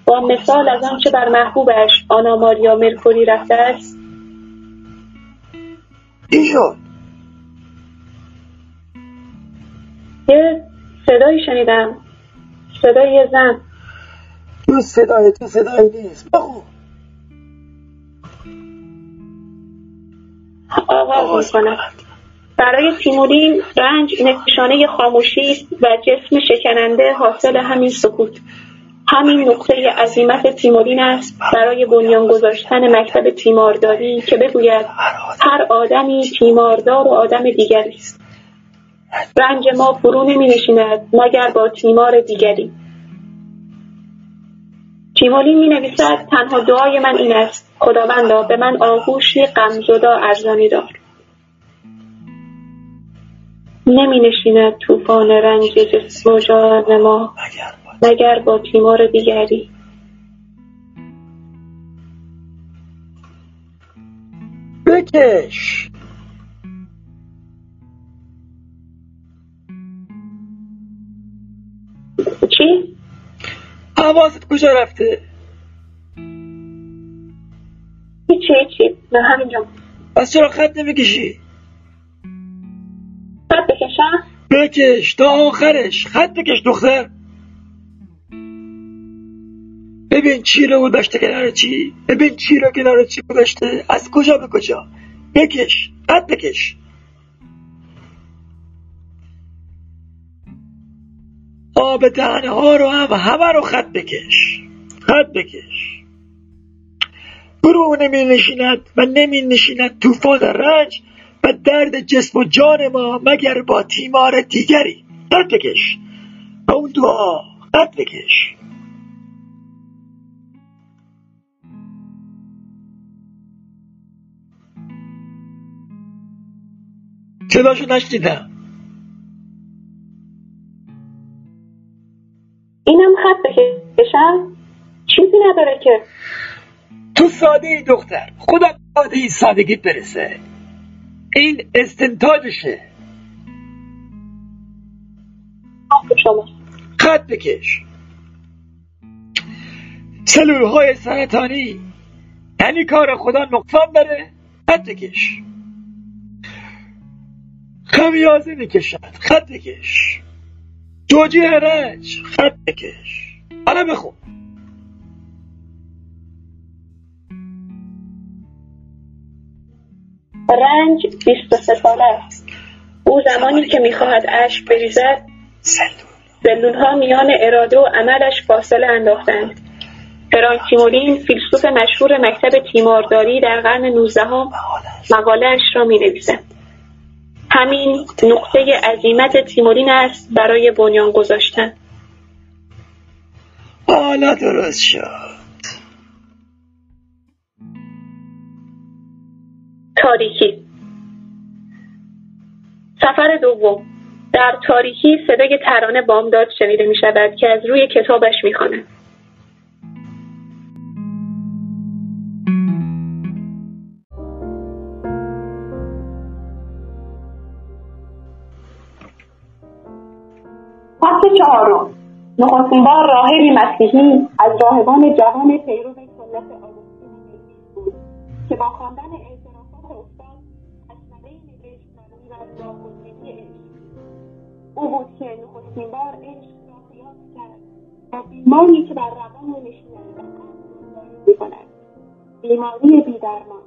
با مثال از آنچه بر محبوبش آنا ماریا مرکوری رفته است. شد؟ یه صدایی شنیدم. صدای یه زن. تو صدای تو صدایی نیست. بگو آغاز می‌کنم. برای تیمورین رنج نشانه خاموشی است و جسم شکننده حاصل همین سکوت. همین نقطه عظیمت تیمورین است برای بنیان گذاشتن مکتب تیمارداری که بگوید هر آدمی تیماردار و آدم دیگری است. رنج ما فرو نمی نشیند مگر با تیمار دیگری. تیمورین می نویسد تنها دعای من این است خداوندا به من آغوشی غمزدا ارزانی دار. نمی نشیند طوفان رنج جسم و جان ما مگر با تیمار دیگری. بکش. چی؟ حواست کجا رفته؟ هیچی هیچی. من همینجا. پس چرا خط نمی‌کشی؟ بکش تا آخرش. خط بکش دختر. ببین چی رو گذاشته کنار چی. ببین چی رو کنار چی گذاشته. از کجا به کجا. بکش. خط بکش. آب دهنه ها رو هم همه رو خط بکش. خط بکش. برو نمی نشیند و نمی نشیند. طوفان رنج و درد جسم و جان ما مگر با تیمار دیگری؟ خط بکش. و اون دعا خط بکش. صداشو نشنیدم. اینم خط بکشم؟ چیزی نداره که. تو ساده ای دختر خدا ساده ای سادگیت برسه. این استنتاجشه. خط بکش. سلول های سرطانی. یعنی کار خدا نقصان داره. خط بکش. خمیازه می‌کشد. خط بکش. توجیه رنج. خط بکش. حالا بخون. رنج بیست و سه ساله است. او زمانی که می‌خواهد اشک بریزد سلول ها میان اراده و عملش فاصله انداختند. فرانک تیمورین فیلسوف مشهور مکتب تیمارداری در قرن نوزدهم مقالهاش را می نویسد. همین نقطه عظیمت تیمورین است برای بنیان گذاشتن. حالا درست شد. تاریکی. سفر دوم. در تاریکی صدای ترانه بامداد شنیده می شود که از روی کتابش می. فصل چهارم. نخستین بار راهبی مسیحی از راهبان جوان پیرو سنت آگوستین بود که با خواندن او بود که نخستین بار عشق را قیاس کرد با بیماری که بر روان قلب می‌کند. بیماری بیدرمان.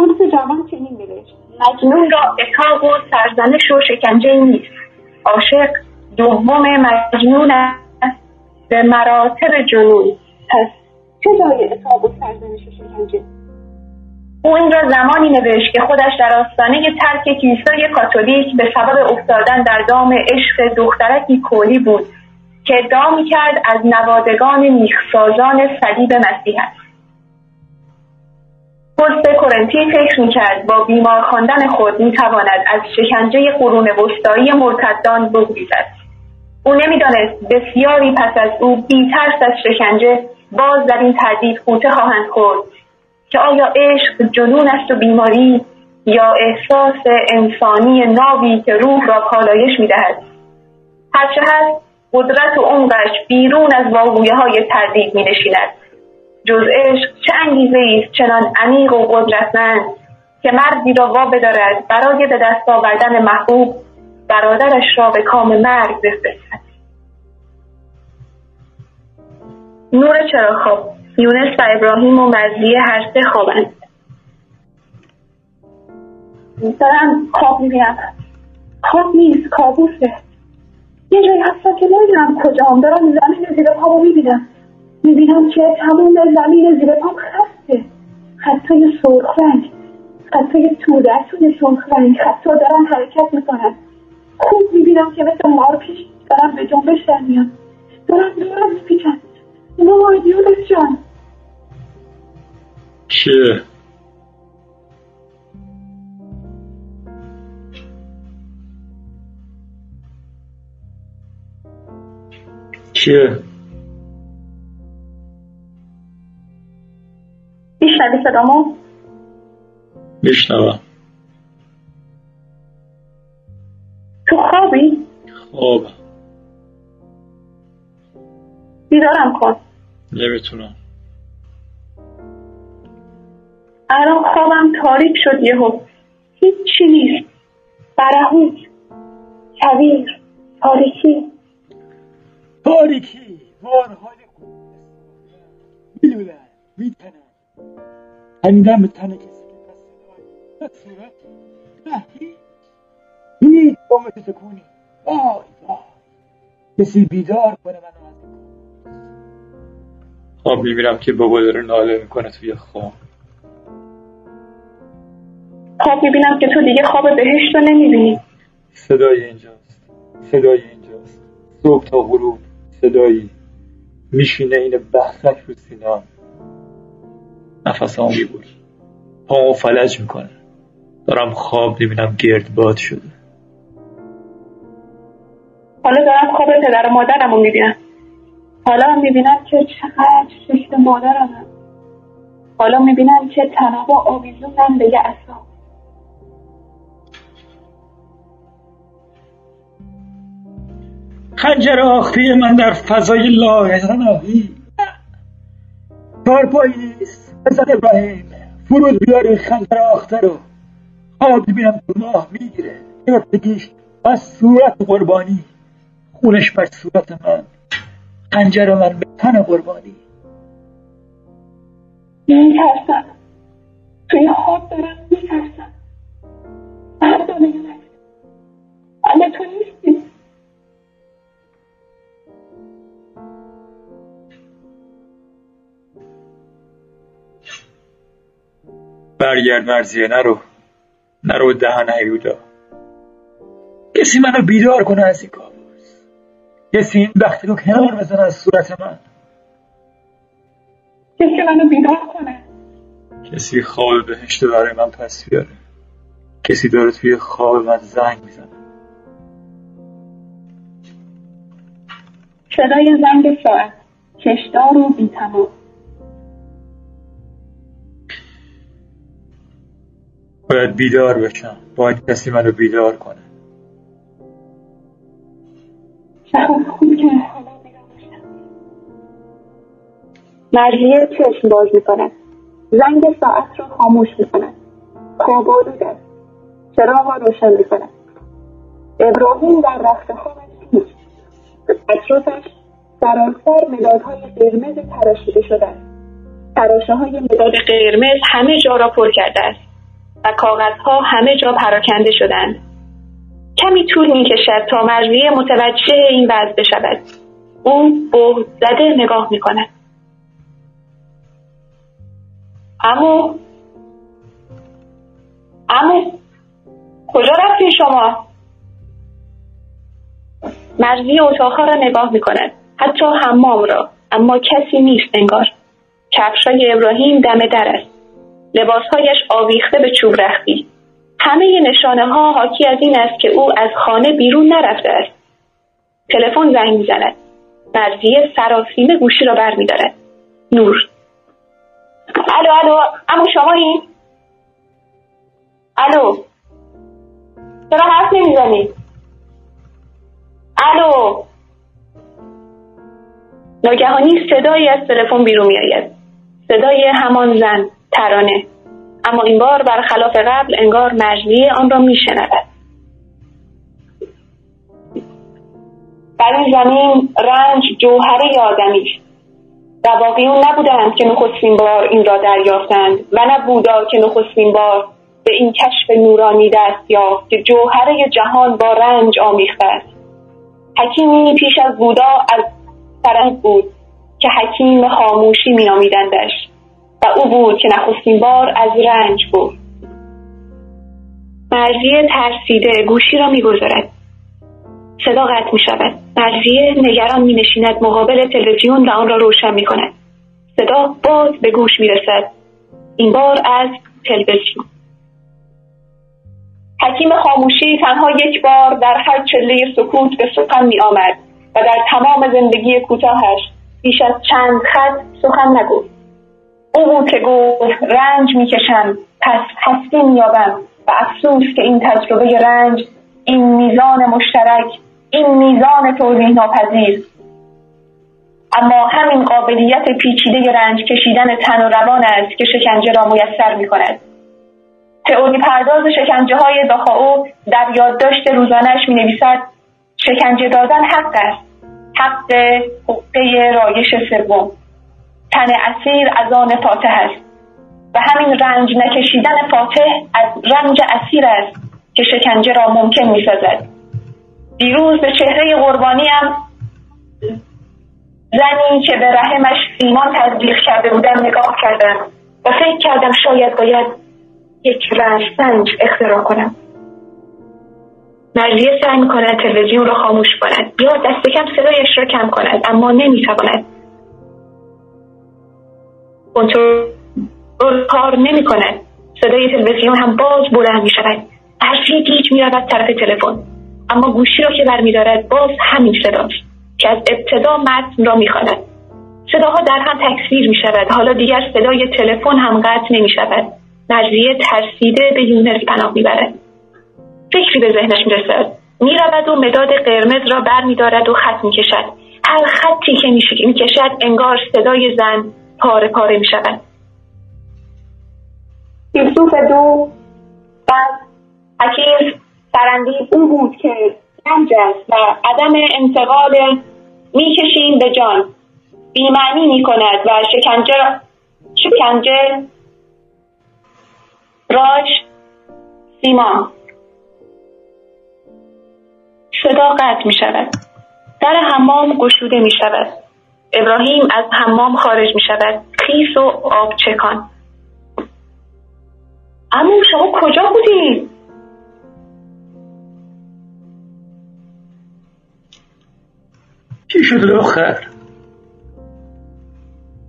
شمس جوان چنین نوشت. مجنون را اتاق و سرزنش و شکنجه نیست. عاشق دوم مجنون است. به مراتب جنون. پس چه جای اتاق و سرزنش و شکنجه؟ او این را زمانی نوشت که خودش در آستانه ترک کلیسای کاتولیک به سبب افتادن در دام عشق دخترکی کولی بود که ادعا می‌کرد از نوادگان میخسازان صلیب مسیح است. پست کرنتی فکر می‌کرد با بیمار خواندن خود می‌تواند از شکنجه قرون وسطایی مرتدان بگریزد. او نمی‌دانست بسیاری پس از او بیترس از شکنجه باز در این تردید خوته خواهند خورد. که آیا عشق جنون است و بیماری یا احساس انسانی ناوی که روح را پالایش می‌دهد هرچه هست قدرت و عمقش بیرون از واقویه های تردید می نشیند. جز عشق چه انگیزه است چنان عمیق و قدرتمند که مردی را وا بدارد برای به دست آوردن محبوب برادرش را به کام مرگ بفرستد نور چراغ یونس و ابراهیم و مزیه هر سه خوابند. دارم خواب می‌بینم خواب نیست کابوسه. یه جایی هستم که نمی‌دونم کجام. دارم زمین زیر پامو می‌بینم. می‌بینم که تمام زمین زیر پام خسته. خطای سرخ رنگ خطای تودرتون سرخ رنگ خطا دارن حرکت می‌کنن خوب می‌بینم که مثل مار پیش دارم به جنبش در میان دارم دارم میپیچن وای یونس جان چیه چیه میشنوی صدامو؟ میشنوم. تو خوابی؟ خوابم. بیدارم کن نمی‌تونم. الان خوابم تاریک شد یهو. هیچی نیست. برهوت. کویر. تاریکی. تاریکی. بارهای میلولن میتنن هنیدن به تن کسی که پس صدای نه هیچ. هیچ. بامتو تکونی وای وای. کسی بیدار کنه منو. خواب می‌بینم که بابا داره ناله می‌کنه توی خواب خواب می‌بینم که تو دیگه خواب بهشت رو نمی‌بینی. صدای اینجاست. صدای اینجاست. صبح تا غروب صدایی. میشینه این بحثک رو سینام نفس هم میبور پامو فلج می‌کنه. دارم خواب می‌بینم گردباد شده. حالا دارم خواب پدر و مادرم رو می‌بینم. حالا هم می‌بینم که چقدر شکل مادرم حالا می‌بینم که تناب آویزونم به یه اصلا. خنجر آخته من در فضای لایزناهی پایی نیست. حضرت ابراهیم فرود بیاری خنجر آخته رو. خواب ببینم تو ماه می‌گیره. گرفتگیش از صورت قربانی. خونش بر صورت من. خنجر من به تن قربانی. میترسم. توی خواب دارم میترسم. مردانه اما تو نیستی. برگرد مرزیه نرو. نرو دهن حیودا کسی منو بیدار کنه از این کابوس کسی این بخت رو کنار بزنه از صورت من. کسی منو بیدار کنه. کسی خواب بهشت برای من پس بیاره. کسی داره توی خواب من زنگ می‌زنه. صدای زنگ ساعت. کشدار و بیتمام. باید بیدار بشم. باید کسی منو بیدار کنه. مرزیه چشم باز می‌کند زنگ ساعت را خاموش می‌کند خواب آلود است چراغ را روشن می‌کند ابراهیم در رخت خوابش نیست. اطرافش سراسر مدادهای قرمز تراشیده شده است. تراشه های مداد قرمز همه جا را پر کرده است و کاغذها همه جا پراکنده شدند کمی طول می کشد تا مرزیه متوجه این وضع بشود. او بهت زده نگاه می کند امو امو کجا رفتین شما؟ مرزی اتاقها را نگاه می کند حتی حمام را. اما کسی نیست انگار. کفشای ابراهیم دم در است. لباسهایش آویخته به چوب رختی. همه نشانه ها حاکی از این است که او از خانه بیرون نرفته است. تلفن زنگ می‌زند. مرزیه سراسیمه گوشی را برمیدارد. نور. الو الو امو شما این الو. چرا حرف نمی‌زنید الو. ناگهانی صدایی از تلفن بیرون میآید. صدای همان زن ترانه. اما این بار برخلاف قبل انگار مجلیه آن را میشنود. بر این زمین رنج جوهره آدمی است رواقیون نبودند که نخستین بار این را دریافتند و نه بودا که نخستین بار به این کشف نورانی دست یافت که جوهره جهان با رنج آمیخته است. حکیمی پیش از بودا از فرنگ بود که حکیم خاموشی مینامیدندش و او بود که نخستین بار از رنج بود مرزیه ترسیده گوشی را می‌گذارد. صدا قطع می شود مرزیه نگران می نشیند مقابل تلویزیون و آن را روشن می کند صدا باز به گوش می رسد این بار از تلویزیون. حکیم خاموشی تنها یک بار در هر چله سکوت به سخن می آمد و در تمام زندگی کوتاهش بیش از چند خط سخن نگفت. او که گفت رنج می‌کشم پس هستی مییابم و افسوس که این تجربه رنج این میزان مشترک این میزان توضیح ناپذیر اما همین قابلیت پیچیده رنج کشیدن تن و روان است که شکنجه را میسر می کند. تئوری پرداز شکنجه های داخاو در یادداشت روزانش می نویسد شکنجه دادن حق است. حق حقه رایش سوم. تن اسیر از آن فاتح است و همین رنج نکشیدن فاتح از رنج اسیر است که شکنجه را ممکن می سازد دیروز به چهره قربانیم زنی که به رحمش سیمان تزریق کرده بودم نگاه کردم و فکر کردم شاید باید یک رنج سنج اختراع کنم. مرزیه سعی می‌کند تلویزیون را خاموش کند. یا دست کم صدایش را کم کند اما نمی‌تواند کنترل کار نمی کند صدای تلویزیون هم باز بلند می شود مرزیه گیج می رود طرف تلفن. اما گوشی را که برمیدارد باز همین صداست که از ابتدا متن را می‌خواند. صداها در هم تکثیر می شود حالا دیگر صدای تلفن هم قطع نمی شود مرزیه ترسیده به یونس پناه می‌برد. فکری به ذهنش می‌رسد. می‌رود و مداد قرمز را برمیدارد و خط می‌کشد. هر خطی که می‌کشد انگار صدای زن پاره پاره می‌شود. یوسف دو بعد حکیم سرندیز او بود که رنج است و عدم انتقال می‌کشیم به جان. بیمعنی می‌کند و شکنجه شکنجه راش سیمان. صدا قطع می شود در حمام گشوده می شود ابراهیم از حمام خارج می شود خیس و آب چکان. اما شما کجا بودید؟ چی شد دختر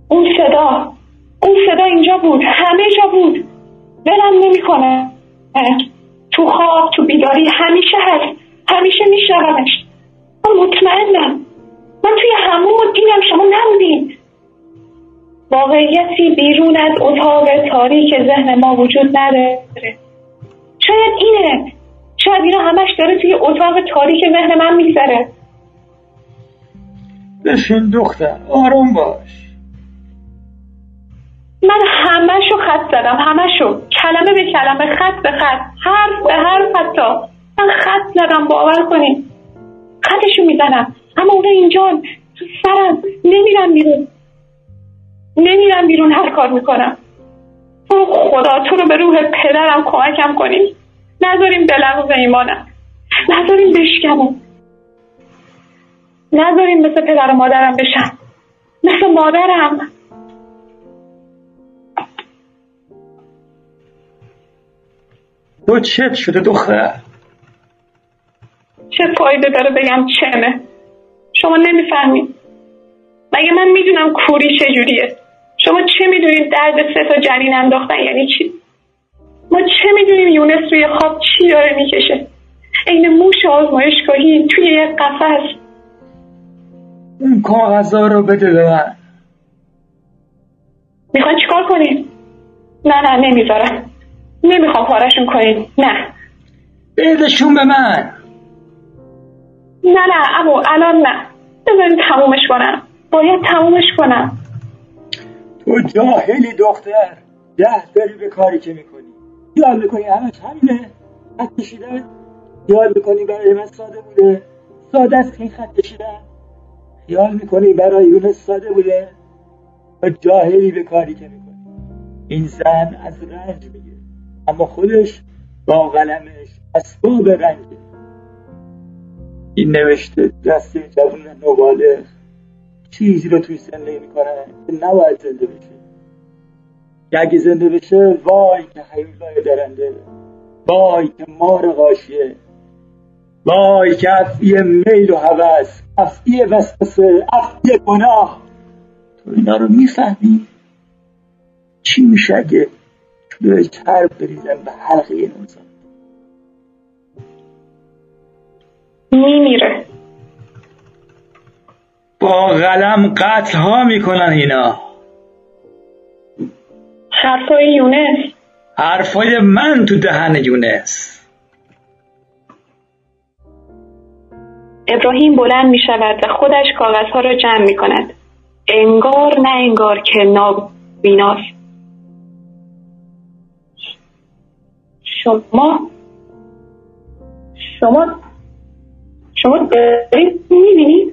اون صدا اون صدا اینجا بود همه جا بود. ولم نمی‌کنه. تو خواب تو بیداری همیشه هست. همیشه میشنومش. من مطمئنم. من توی همون دیدم شما نبودین. واقعیتی بیرون از اتاق تاریک ذهن ما وجود نداره شاید اینه. شاید اینا همش داره توی اتاق تاریک ذهن من میگذره. بشین دختر آروم باش. من همشو خط زدم همشو کلمه به کلمه خط به خط حرف به حرف حتی. من خط زدم باور کنید خطشو می‌زنم. اما اون اینجا تو سرم. نمیرم بیرون. نمیرم بیرون هر کار می‌کنم. تو خدا تو رو به روح پدرم کمکم کنیم نذاریم بلغز ایمانم. نذاریم بشکنم. نذاریم مثل پدر و مادرم بشم مثل مادرم. تو چت شده دختر؟ چه فایده داره بگم چمه؟ شما نمی‌فهمید مگه من می‌دونم کوری چجوریه؟ شما چه می‌دونید درد سه تا جنین انداختن یعنی چی؟ ما چه می‌دونیم یونس روی خواب چی داره می‌کشه؟ عین موش آزمایشگاهی توی یک قفس. اون کاغذا رو بده به من. می‌خوان چیکار کنیم نه نه نمی‌ذارم. نمی‌خوام پارشون کنیم نه. بدشون به من. نه نه اما الان نه. بذاریم تمومش کنم. باید تمومش کنم. تو جاهلی دختر. ده داری به کاری که می‌کنی. یاد می‌کنی همش همینه؟ خط کشیدن یاد می‌کنی برای من ساده بوده. ساده است این خط کشیدن. خیال می‌کنی برای اون ساده بوده. و جاهلی به کاری که می‌کنی. این زن از رنج میگه اما خودش با قلمش اسباب رنگه این نوشته دسته جوان نوباله چیزی رو توی زندگی می‌کنه که نباید زنده بشه. که اگه زنده بشه وای که حیولای درنده. وای که مار غاشیه. وای که افعی میل و هوس. افعی وسوسه افعی گناه. تو اینا رو می‌فهمی؟ چی میشه اگه توی چرب بریزن به حلقه نوزاد؟ میمیره. با قلم قتل ها می‌کنن اینا. حرفای یونس. حرفای من تو دهن یونس. ابراهیم بلند می شود و خودش کاغذها را جمع می کند انگار نه انگار که نابیناست شما شما شما دارید می‌بینید؟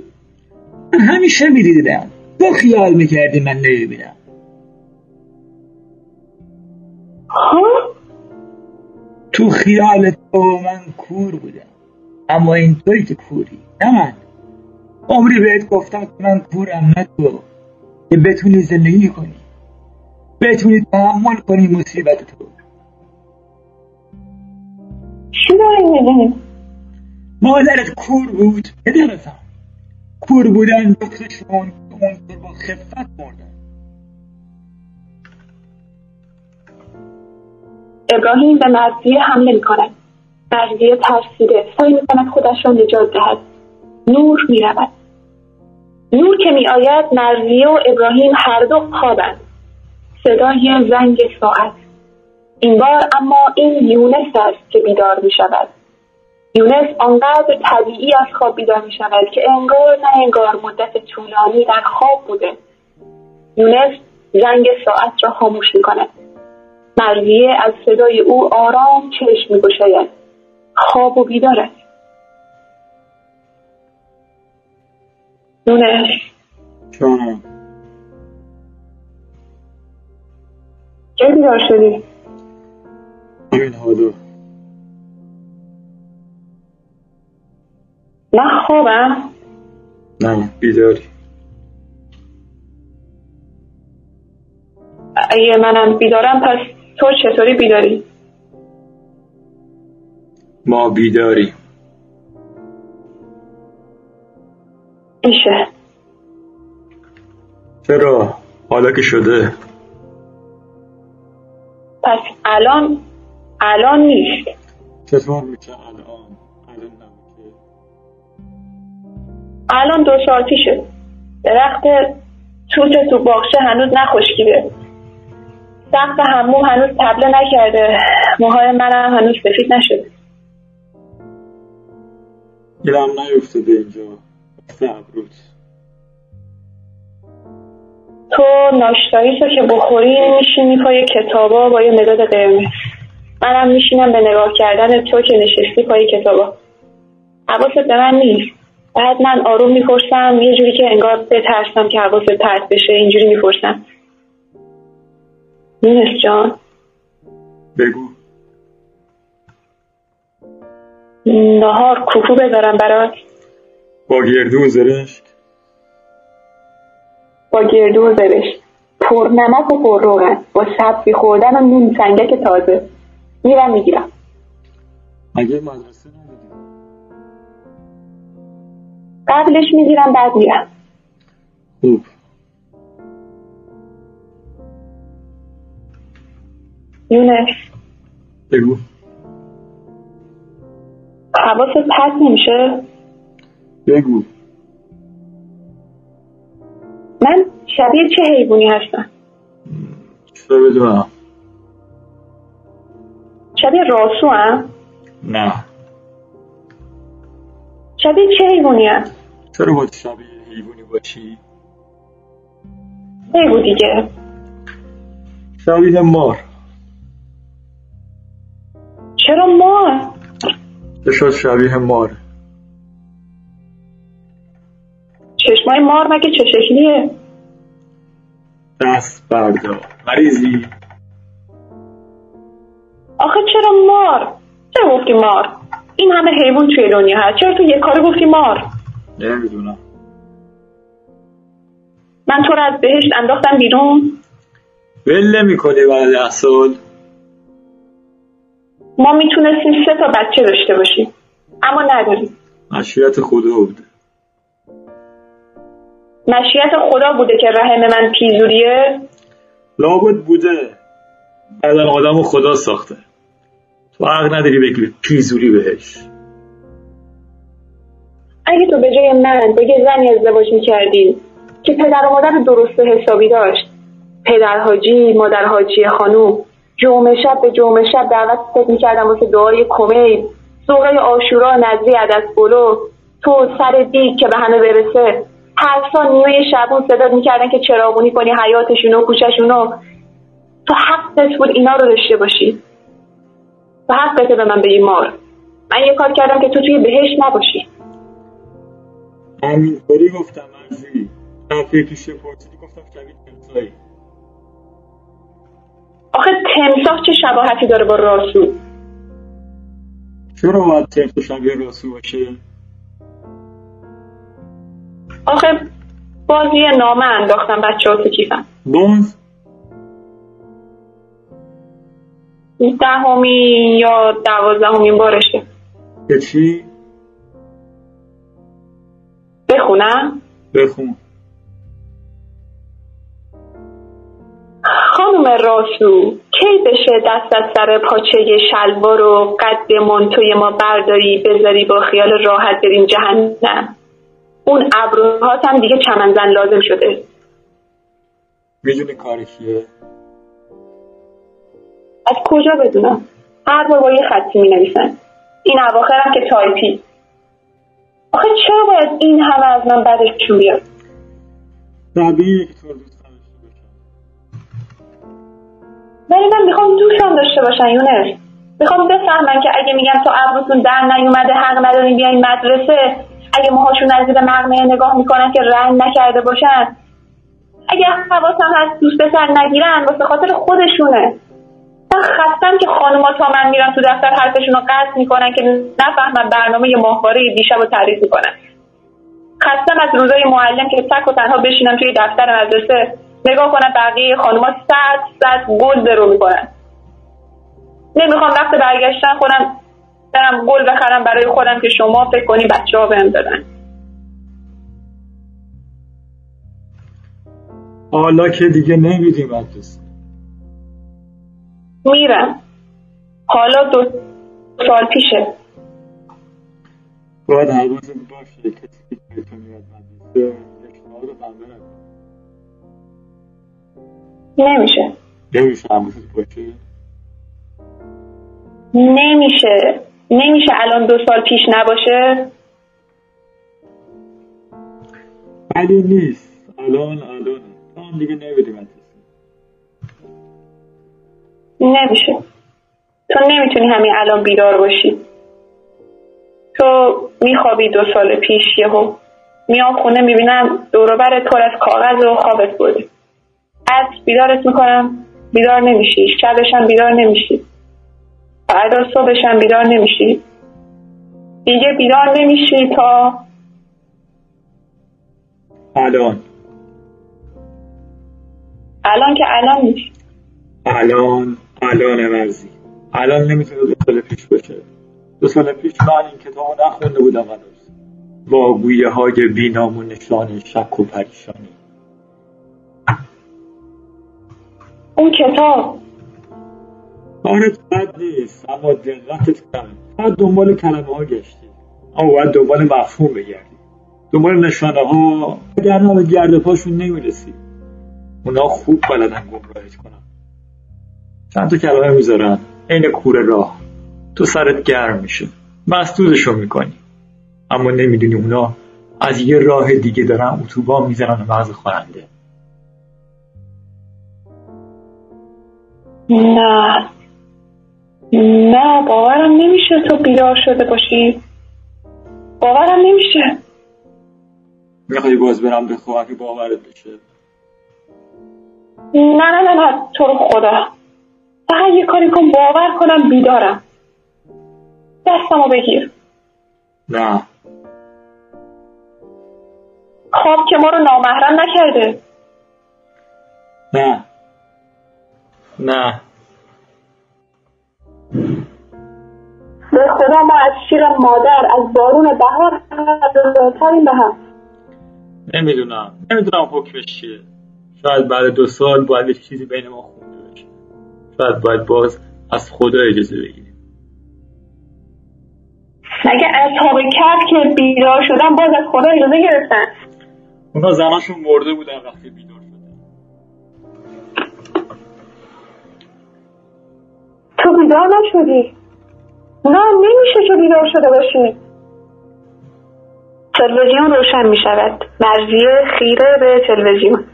من همیشه می‌دیدم. تو خیال می‌کردی من نمی‌بینم. ها تو خیال تو من کور بودم. اما این توی که کوری. نه من. عمری بهت گفتم که من کورم نه تو. که بتونی زندگی کنی. بتونی تحمل کنی مصیبت تو. چی دارید می‌بینید. مادرت کور بود؟ پدرتم کور بودن جفتشون اونطور با خفت مردن ابراهیم به مرزیه حمله می کند. مرزیه ترسیده. سعی می کند خودش را نجات دهد. نور می رود. نور که می آید مرزیه و ابراهیم هر دو خوابند. صدای زنگ ساعت. این بار اما این یونس است که بیدار می شود. یونس آنقدر طبیعی از خواب بیدار می شود که انگار نه انگار مدت طولانی در خواب بوده. یونس زنگ ساعت را خاموش می کند مرزیه از صدای او آرام چشم می گشاید خواب و بیدار است. یونس. جانم. کی بیدار شدی؟ همین من خوابم. نه بیداری. اگه منم بیدارم پس تو چطوری بیداری؟ ما بیداری میشه. چرا؟ حالا که شده. پس الان الان نیست. چطور میشه الان دو ساعت پیشه درخت توت تو باغچه هنوز نخشکیده. سقف هموم هنوز تبله نکرده. موهای منم هنوز سفید نشده. گیرم نیفتاده اینجا. ابروت. تو ناشتایی تو که بخوری میشینی پای کتابا با یه مداد قرمز. منم میشینم به نگاه کردن تو که نشستی پای کتابا. حواست به من نیست. بعد من آروم می‌پرسم یه جوری که انگار بترسم که حواست پرت بشه اینجوری می‌پرسم. یونس جان. بگو. نهار کوکو بذارم برات. با گردو و زرشک. با گردو و زرشت پر نمک و پر روغن. با سبزی خوردن و نون سنگک تازه. میرم می‌گیرم. مگه مدرسه قبلش می‌گیرم بعد میرم. خوب. یونس. بگو. حواست پس نمیشه؟ بگو. من شبیه چه حیوانی هستم؟ چرا بدونم؟ شبیه راسو هم؟ نه. شبیه چه حیوانی هم چرا باید شبیه حیوانی باشی؟ بگو دیگه. شبیه مار. چرا ما چشات شبیه مار؟ چشمای مار مگه چه شکلیه؟ دست بردار. مریضی؟ آخه چرا مار؟ چرا گفتی مار؟ این همه حیوان توی دنیا هست. چرا تو یه کاری گفتی مار؟ نمی‌دونم. من تو رو از بهشت انداختم بیرون. ول نمی‌کنی بعد ده سال. ما می‌تونستیم سه تا بچه داشته باشیم. اما نداریم. مشیت خدا بوده مشیت خدا بوده که رحم من پیزوریه. لابد بوده. بعدا آدم خدا ساخته. تو حق نداری بگی پیزوری بهش. اگه تو به جای من با یه زنی ازدواج می‌کردی که پدر و مادر درست و حسابی داشت پدر حاجی مادر حاجی خانوم جمعه شب به جمعه شب دعوت می‌کردم واسه دعای کمیل سوقه آشورا نزدی عدس بلو تو سر دیگ که به همه برسه. هر نیمه شبون صداد می‌کردن که چراغونی کنی حیاتشونو کوچشونو تو حقت بود اینا رو داشته باشی. تو حقته به من بگی مار. من یه کار کردم که تو توی بهش نباشی. همینطوری گفتم مرزی دفعه پیش پرسیدی گفتم شبیه تمسایی. آخه تمساح چه شباهتی داره با راسو؟ چرا باید تمسا شبیه راسو باشه؟ آخه بازی نامه انداختم بچه ها تو کیفم. باز دهمی یا دوازدهمین بارشه. که چی؟ بخونم؟ بخون. خانم راسو کی بشه دست از سر پاچه شلوار و قد منتوی ما برداری بذاری با خیال راحت بریم جهنم؟ اون ابروهات هم دیگه چمنزن لازم شده. می‌دونی کار کیه؟ از کجا بدونم؟ هر بار با یه خطی می نویسن این اواخرم که تایپی. آخه چرا باید این همه از من بدشون بیاد؟ تو باشم. ولی من می‌خوام دوستم داشته باشن یونس. می‌خوام بفهمن که اگه میگم تا ابروتون در نیومده حق ندارین بیاین مدرسه. اگه موهاشون از زیر مقنعه نگاه می‌کنن که رنگ نکرده باشن. اگه حواسم هست دوست پسر نگیرن واسه خاطر خودشونه. خستم که خانوما تا من میرن تو دفتر حرفشون رو قطع می‌کنن که نفهمن برنامه یه ماهواره دیشب رو تعریف می‌کنن. خستم از روزای معلم که تک و تنها بشینم توی دفتر مدرسه نگاه کنم بقیه خانوما صد صد گل درو می‌کنن. نمی‌خوام وقت برگشتن خودم برم گل بخرم برای خودم که شما فکر کنی بچه ها بهم دادن. حالا که دیگه نمیری مدرسه میرم. حالا دو سال پیشه. باید حواست باشه کسی که تو میاد رو بنده نمیشه. نمیشه باشه؟ نمیشه. نمیشه الان دو سال پیش نباشه. ولی نیست. الان الان. هم دیگه نمیری مدرسه نمیشه. تو نمی‌تونی همین الان بیدار باشی. تو میخوابی دو سال پیش یهو. میام خونه می‌بینم دوروبر پر از کاغذ و خوابت بودی از بیدارت می‌کنم بیدار نمیشی. شبشم بیدار نمیشی. فردا صبحشم بیدار نمیشی. دیگه بیدار نمیشی تا الان. الان که الان نیست. الان الان مرزی. الان نمی‌تونه دو سال پیش باشه. دو سال پیش من این کتاب رو نخونده بودم هنوز. با گویه های بینام و نشان شک و پریشانی. اون کتاب؟ کارت بد نیست. اما دقتت کم. فقط دنبال کلمه ها گشتی. اما باید دنبال مفهوم بگردی. دنبال نشانه ها وگرنه به گرد پاشون نمی‌رسی اونا خوب بلدن گمراهت کنن. چند تا کلمه می‌ذارن عین کوره راه. تو سرت گرم میشه. مسدودشون می‌کنی. اما نمی‌دونی اونا از یه راه دیگه دارن اتوبان می‌زنن مغز خواننده نه. نه باورم نمیشه تو بیدار شده باشی. باورم نمیشه. می‌خوای باز برم بخوام که باورت بشه نه نه نه نه. تو رو خدا. فقط یه کاری کن باور کنم بیدارم. دستمو بگیر. نه. خواب که ما رو نامحرم نکرده. نه. نه. به خدا ما از شیر مادر از بارون بهار ترین به هم. نمی‌دونم. نمی‌دونم حکمش چیه. شاید بعد دو سال باید چیزی بین ما شاید باید باز از خدا اجازه بگیریم. مگه اصحاب کف که بیدار شدن باز از خدا اجازه گرفتن. اونا زناشون مرده بودن وقتی بیدار شدن. تو بیدار نشدی؟ نه نمیشه که بیدار شده باشی. تلویزیون روشن می شود مرزیه خیره به تلویزیون.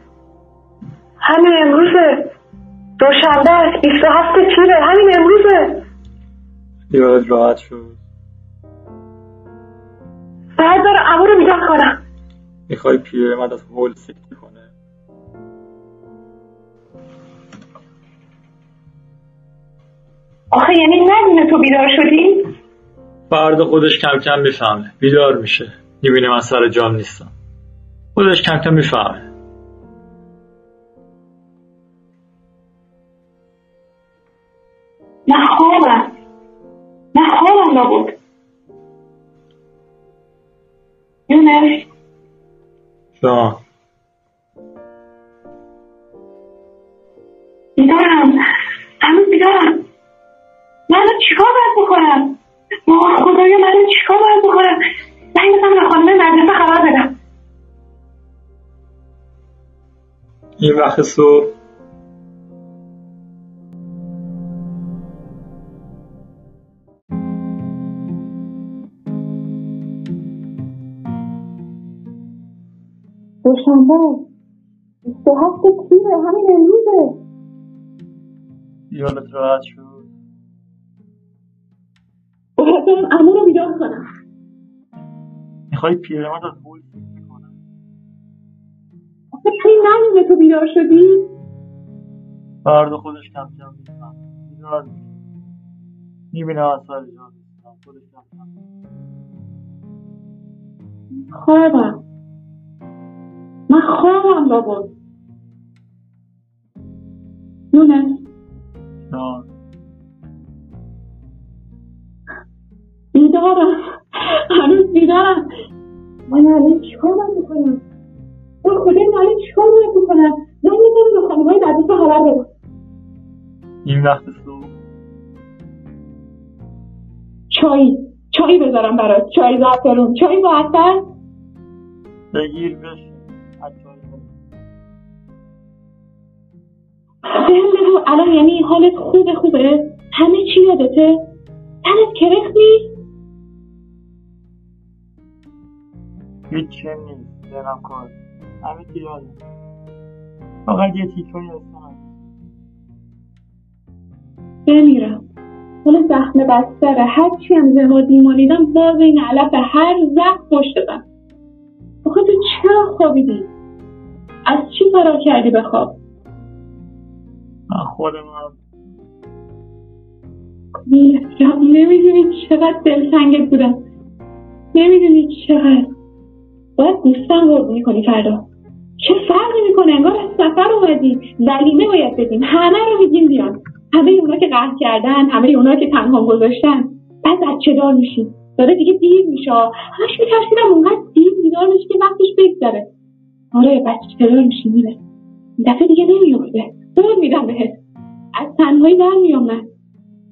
همین امروزه دوشنبه است. 27 تیره همین امروزه. یاد راحت شد. بعد دارم امو رو بیدار کنم. می‌خوای پیرمرد از هول سکته کنه؟ آخه یعنی ندونه تو بیدار شدی؟ فردا خودش کم کم می‌فهمه. بیدار میشه. می‌بینه من سر جام نیستم. خودش کم کم می‌فهمه. نه خوابم. نه خوابم نبود. یونس جان بیدارم. هنوز بیدارم. من چیکار باید بکنم؟ ما خدایا من چیکار باید بکنم؟ زنگ بزنم به خانم مدرسه خبر بدم. این وقت صبح دوشنبه بیست و هفت تیره همین امروزه. یادت راحت شد. باید برم امو رو بیدار کنم. می‌خوای پیرمرد از کنه آخه یعنی ندونه تو بیدار شدی؟ فردا خودش کم کم می‌فهمه بیدار جام نیستم خودش کم کم خوابم من خوابم لابد یونس جان بیدارم. هنوز بیدارم. من الان چیکار باید بکنم؟ من خدا من الان چیکار باید بکنم؟ زنگ بزنم به خانمهای مدرسه خبر بدم این وقت صبح. چای. چای بذارم برات. چای زعفرون چای با عسل بگیر بشین. بله الان یعنی حالت خوبه خوبه؟ همه چی یادته؟ تنت کرخ نیست؟ هیچ نیست دلم کار همه چی یادم. فقط یه تیکایی هستم بمیرم. حالا زخم بستره هرچی هم زهادی مالیدم باز این علف هر زخم پشت دادم آخه تو چرا خوابیدی؟ از چی فرار کردی به خواب؟ من هم. میرم نمی‌دونی چقدر دلتنگت بودم. نمی‌دونی چقدر. باید دوستم قربونی کنی فردا. چه فرقی می‌کنه؟ انگار از سفر اومدی. ولیمه باید بدیم. همه رو میگیم بیان. همه اونا که قهر کردن همه اونا که تنها گذاشتن. بعد بچه دار میشیم داره دیگه دیر میشه. همش میترسیدم اونقدر دیر بیدار میشه که وقتش بگذره. آره بچه دار میشی میره. دفعه دیگه نمیفته قول میدم بهت. از تنهایی برمیام من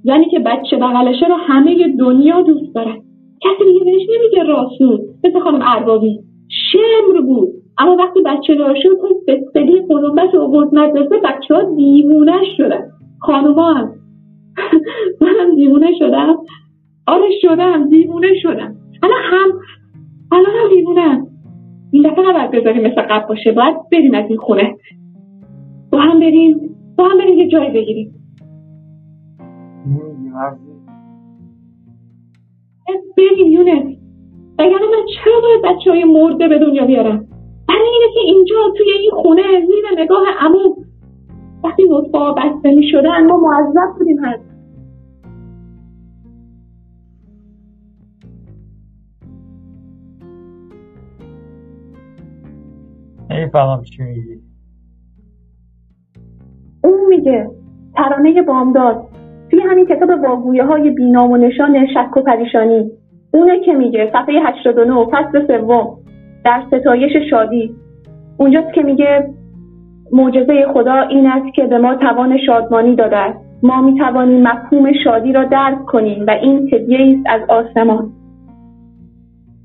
زنی که بچه بغلشه رو همه دنیا دوست دارن کسی دیگه بهش نمیگه راسو مثل خانم اربابی. شمر بود. اما وقتی بچه دار شد فسقلی قلوبت و آورد مدرسه بچه ها دیوونه شدن. خانوما هم. منم دیوونه شدم. آره شدم. دیوونه شدم. الان هم. الان هم دیوونه. این دفعه نباید بذاریم مثل قبل باشه. باید بریم از این خونه. با هم بریم با هم بریم یه جای بگیریم. بریم یونس وگرنه من چرا باید بچه های مرده به دنیا بیارم برای اینه که اینجا توی این خونه زیر نگاه عمو. وقتی لطفا بسته می شدن ما معذب بودیم هست نمی‌فهمم چی میگی. اون میگه ترانه بامداد. توی همین کتاب واگویه های بینام و نشان شک و پریشانی. اونه که میگه صفحه 89 فصل سوم در ستایش شادی. اونجاست که میگه معجزه خدا این است که به ما توان شادمانی داده است. ما می توانیم مفهوم شادی را درک کنیم و این هدیه است از آسمان.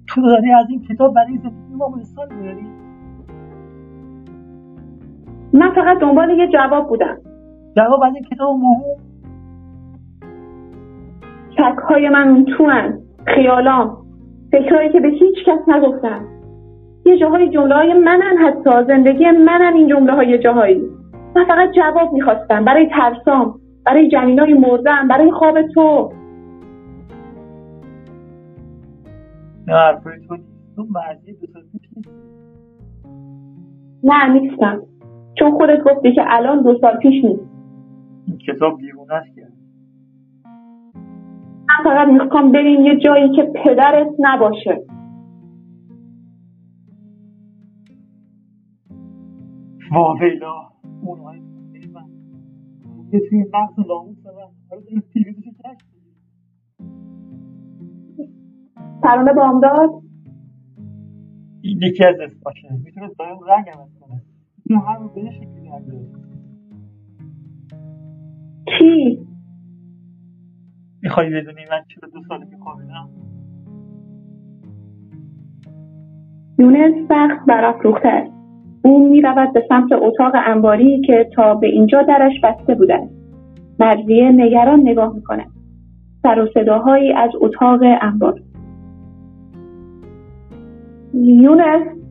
تو از این کتاب برای زندگی ما مثال میاری من فقط دنبال یه جواب بودم. جواب از این کتاب مهم. شکهای من اون تو هن. خیالام. فکرهایی که به هیچ کس نگفتم. یه جاهای جمله های منن حتی. زندگی منن این جمله های جاهایی. من فقط جواب می‌خواستم. برای ترسام. برای جنینای مردم برای خواب تو. نه نه نیستم. چون خودت گفتی که الان دو سال پیش نیست. این کتاب دیوونه است که. من فقط می‌خوام بریم یه جایی که پدرت نباشه. واویلا اونهای من. یه توی مغز ناموس من حالا داره پیروزش کشت ترانه بامداد؟ این یکی از اسماشه می‌تونه دایم رنگ عوض کنه. هر رو به شکلی بیاره. کی؟ می‌خوای بدونی من چرا دو ساله که خوابیدم؟ یونس سخت برافروخته است او می‌رود به سمت اتاق انباری که تا به اینجا درش بسته بوده. است مرزیه نگران نگاه می‌کند. سر و صداهایی از اتاق انبار. یونس؟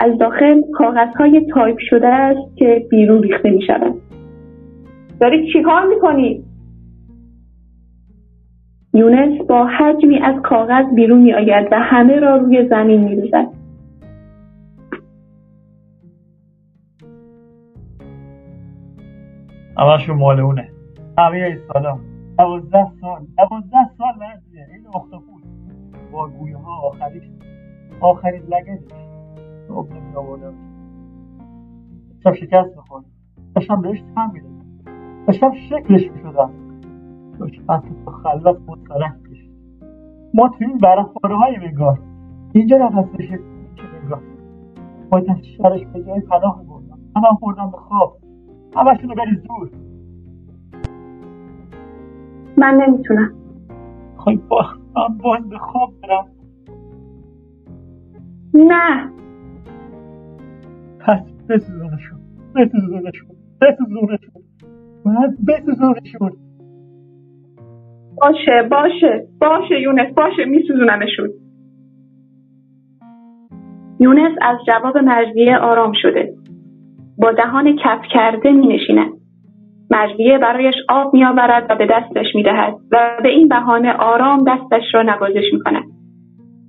از داخل کاغذهای تایپ شده است که بیرون ریخته می شود. داری چیکار می‌کنی؟ یونس با حجمی از کاغذ بیرون می آید و همه را روی زمین می ریزد. همشون مال اونه همه سالا دوازده سال دوازده سال مرزیه این اختاپوس با گویه ها آخریش آخرین لگدش آب نمی آوردم. داشتم شکست می‌خورد داشتم بهش تم می‌دادم. داشتم شکلش می‌شدم. داشتم تو خلوت مسترح کشید ما تو این برفاره های نگار اینجا نفس بشه نگار باید از شرش به جای پناه بردم. پناه بردم به خواب. همشون رو بری دور من نمی‌تونم. خواهی با من باید به خواب برم. نه. پس بسوزونشون. بسوزونشون. بسوزونشون. باید بسوزونشون. باشه باشه. باشه یونس باشه. میسوزونمشون. یونس از جواب مرزیه آرام شده. با دهان کف کرده می نشیند مرزیه برایش آب می آورد و به دستش می دهد و به این بهانه آرام دستش را نوازش می کند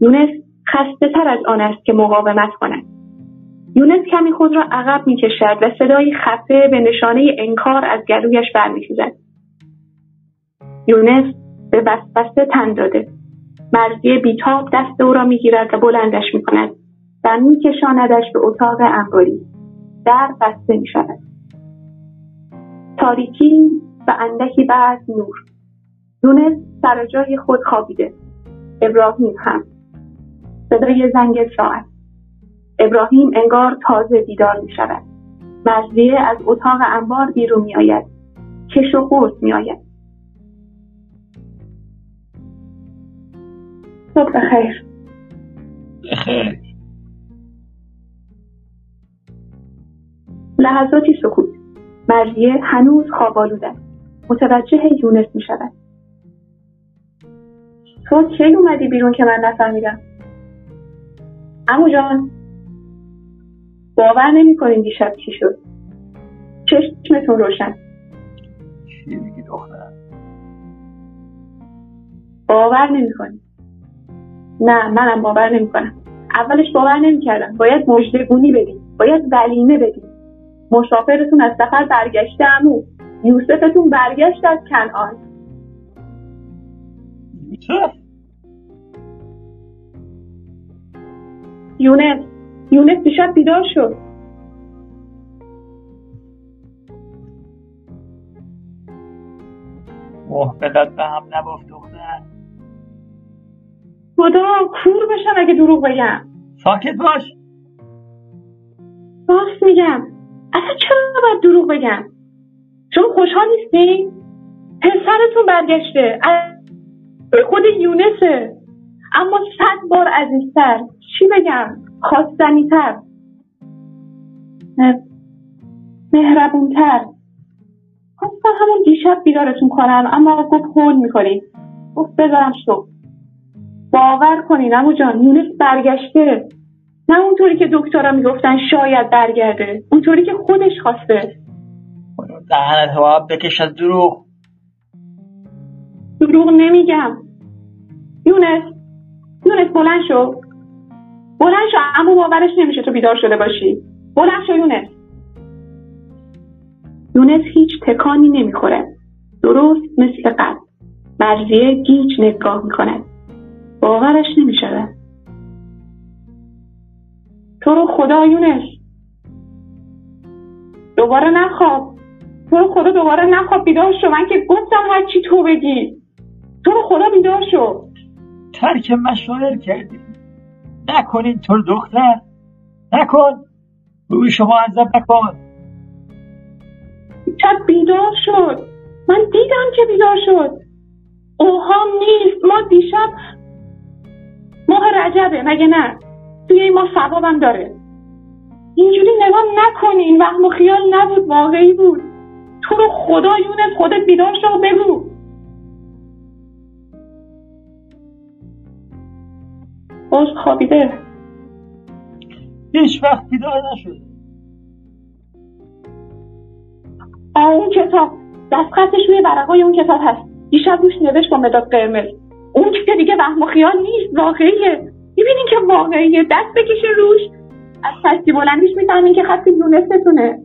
یونس خسته تر از آن است که مقاومت کند. یونس کمی خود را عقب می کشد و صدایی خفه به نشانه انکار از گلویش برمیخیزد یونس به وسوسه تن داده. مرزیه بیتاب دست او را می‌گیرد و بلندش می کند و میکشاندش به اتاق انباری. در بسته می شود تاریکی و اندکی بعد نور. یونس سر جای خود خوابیده. ابراهیم هم. صدای زنگ ساعت. ابراهیم انگار تازه بیدار می شود مرزیه از اتاق انبار بیرون می آید کش و قرص می آید صبح بخیر. بخیر. لحظاتی سکوت. مرزیه هنوز خواب آلود است. متوجه یونس می شود تو کی اومدی بیرون که من نفهمیدم؟ امو جان. باور نمی کنین دیشب چی شد. چشمتون روشن. چی میگی دخترم باور نمی کنی. نه منم باور نمی کنم اولش باور نمی کردم باید مجدگونی بدیم باید ولیمه بدیم مسافرتون از سفر برگشته امو یوسفتون برگشت از کنعان. یونس. یونس دیشب بیدار شد. محبتت به هم نبافت دختر. خدا کور بشم اگه دروغ بگم. ساکت باش. راست میگم. اصلا چرا باید دروغ بگم؟ چون خوشحال نیستی؟ پسرتون برگشته. از خود یونسه. اما صد بار عزیزتر. چی بگم؟ خواستنیتر مهربونتر. خواستم همون دیشب بیدارتون کنم اما گفت هول می‌کنی گفت بذارم صبح. باور کنین امو جان یونس برگشته. نه اونطوری که دکترا می‌گفتن شاید برگرده اونطوری که خودش خواسته. دهنت هوا بکش از دروغ. دروغ نمیگم. یونس یونس بلند شو. بلند شو اما باورش نمیشه تو بیدار شده باشی. بلند شو یونس. یونس هیچ تکانی نمی‌خوره. درست مثل قبل. مرزیه گیج نگاه می‌کند باورش نمیشه تو رو خدا یونس. دوباره نخواب. تو رو خدا دوباره نخواب بیدار شو. من که گفتم هر چی تو بگی. تو رو خدا بیدار شو. ترک مشاعر کردی. نکن اینطور دختر نکن. روی شما عذب نکن. شب بیدار شد. من دیدم که بیدار شد. اوهام نیست. ما دیشب ماه رجبه مگه نه؟ توی این ماه ثوابم داره. اینجوری نگاه نکنین. وهم و خیال نبود واقعی بود. تو رو خدا یونس خودت بیدار شو بگو. باز خوابیده. هیچ وقت بیدار نشده. اون کتاب. دستخطش روی ورقای اون کتاب هست. دیشب روش نوشت با مداد قرمز. اون که دیگه وهم و خیال نیست واقعیه. می‌بینین که واقعیه. دست بکشه روش. از پستی بلندیش می‌فهمین که خط یونستتونه.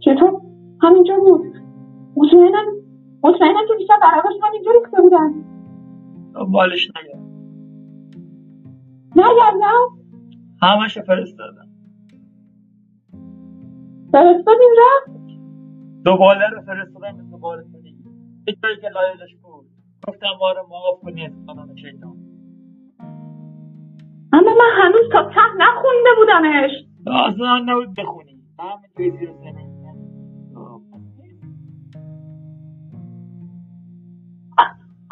چطور؟ همینجا بود. مطمئنم مطمئنم که دیشب ورقاش همینجا ریخته بودن. دنبالش نگرد. نگردم؟ همش فرستادم. فرستادین رفت؟ دوباره رو فرستادم به دوباره کنی. یک جایی که لایقش بود. گفتم ما رو معاف کنی از قانون شیطان. اما من هنوز تا ته نخونده بودمش. اصلا نبود بخونی. همه توی زیر زمین.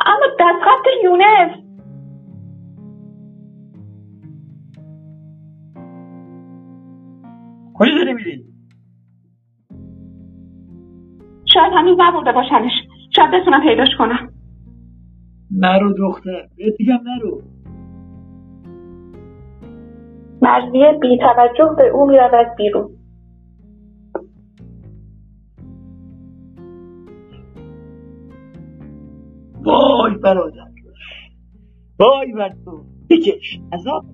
اما دستخط یونس. کجا داری میری؟ شاید هنوز نبرده باشنش. شاید بتونم پیداش کنم. نرو دختر. بهت میگم نرو. مرزیه بی توجه به او می‌رود بیرون. برادر. وای بر تو بکش عذاب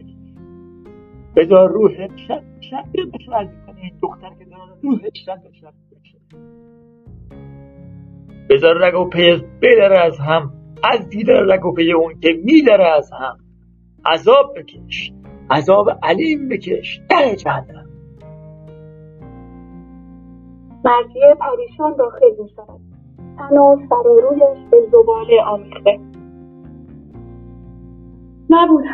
بذار روحت شب شب از کنه. این دختر که داره روحت شب بشه. بذار رگ و پیز بدره از هم. از دیدار رگ و پی اون که میدره از هم. عذاب بکش عذاب علیم بکش. در جهنم. مرزیه پریشان داخل می شود تن و سر و رویش به زباله آمیخته. نبود.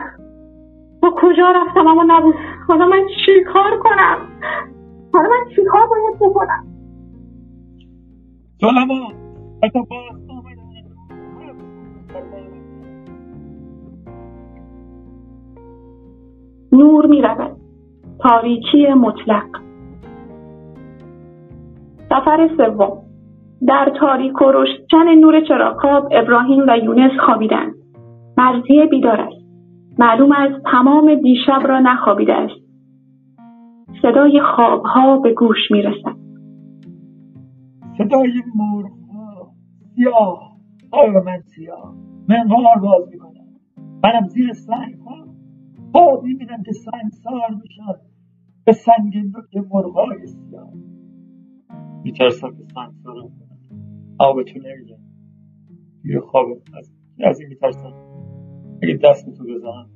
با کجا رفتم اما نبود. حالا من چی کار کنم؟ حالا من چی کار باید بکنم؟ سلمان حتی باز نور می رود تاریکی مطلق. سفر سوم. در تاریک و روشن نور چراغاب ابراهیم و یونس خوابیدند. مرزیه بیدار است. معلوم است تمام دیشب را نخوابیده است. صدای خوابها به گوش می رسد صدای مرغها سیاه آیا من سیاه. منقار باز می‌کنم. منم زیر سنگ ها. ها می‌بینم که سنگسار میشن به سنگ نوک مرغای سیاه. میترسم که سنگسارم کنم تو نمیگم توی خواب از, از این میترسم. اگه دست تو بزنم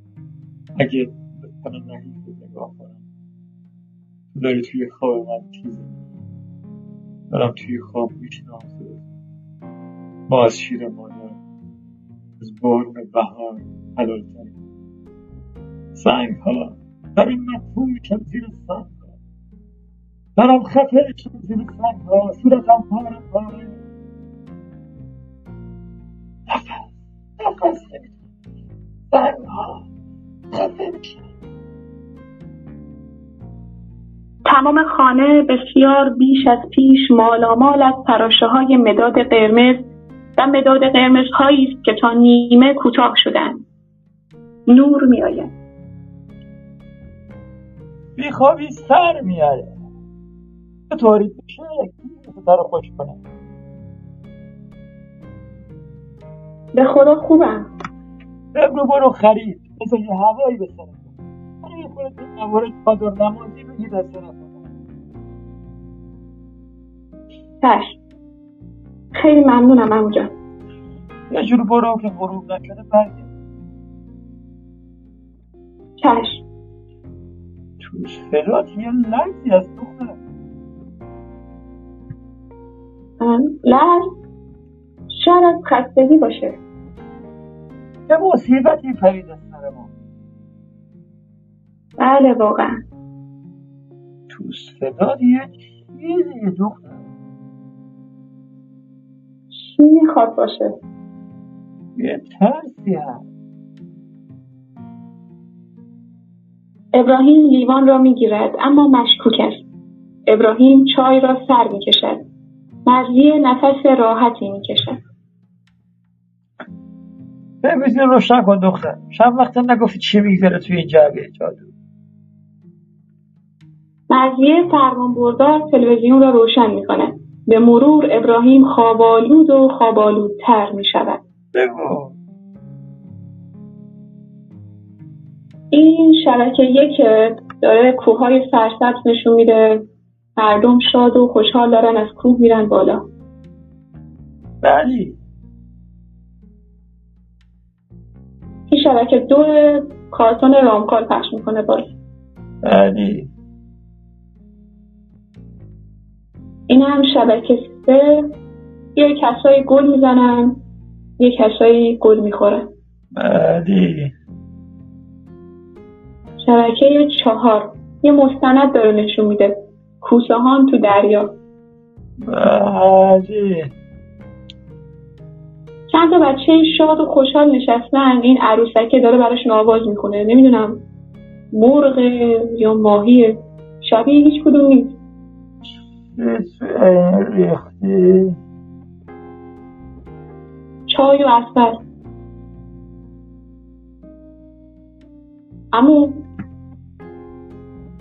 اگه بکنم نحیف نگاه کنم. تو داری توی خواب من چیزی دارم توی خواب می‌شناسه ما از شیر مادر از برم بهار کنیم سنگ ها. دارم مدفون میشم زیر سنگ ها. دارم خفه میشم زیر سنگ ها. صورتم پاره پاره. تمام خانه بسیار بیش از پیش مالامال از پراشه های مداد قرمز و مداد قرمز هایی است که تا نیمه کوتاه شدند نور می آید بیخوابی سر میاره تاریک بشه کی رو خوش کنه. به خدا خوبم. بگو برو خرید بذار یه هوایی به سرت برای یه خورده موارد چادر نمازی بگی دست نکنه چشم خیلی ممنونم امو جان. یه جور برو که غروب نشده برگرد. چشم توش فلات یه لحظی از دختر لحظ شاید از خستگی باشه. یه مصیبتی پرید از سر ما؟ بله واقعا. توس فلات یه چیزی یه دختر چی می‌خواد باشه. یه ترسی هست. ابراهیم لیوان را می‌گیرد اما مشکوک است. ابراهیم چای را سر می‌کشد. مرزی نفس راحتی می‌کشد. تلویزیون روشن کن دختر. شب وقتا نگفتی چی میگذره توی این جعبه جادو. مرزیه فرمان بردار تلویزیون را روشن می کند. به مرور ابراهیم خوابالود و خوابالودتر می شود. بگو. این شبکه یک داره کوههای سرسبز نشون میده. مردم شاد و خوشحال دارن از کوه میرن بالا. بلی شبکه دو کارتون رامکال پخش می‌کنه باز بلی این هم شبکه سه. یه کسایی گل می‌زنن یه کسایی گل می‌خورن. بلی شبکه چهار. یه مستند داره نشون میده. کوسهان تو دریا. بلی چند تا بچه شاد و خوشحال نشستن. این عروسکه داره براشون آواز می‌کنه نمی‌دونم مرغ یا ماهیه. شبیه هیچ کدوم نیست. چای و اصل امو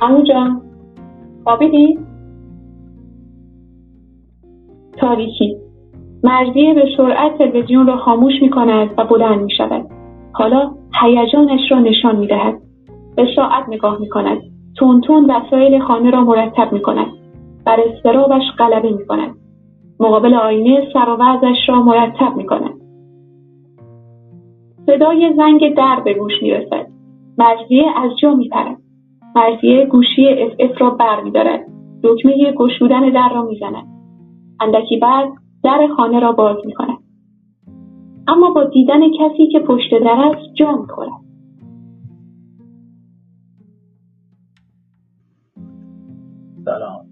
امو جان. خوابیدی؟ تاریکی. مرزیه به سرعت تلویزیون را خاموش می کند و بلند می شود. حالا هیجانش را نشان می دهد. به ساعت نگاه می کند. تون تون وسایل خانه را مرتب می کند. بر استرابش غلبه می کند. مقابل آینه سر را مرتب می کند. صدای زنگ در به گوش می رسد. مرزیه از جا می پرد. مرزیه گوشی اف اف را بر می دارد. دکمه گشودن در را می زند. اندکی بعد در خانه را باز می کند. اما با دیدن کسی که پشت در است جا می خورد. سلام.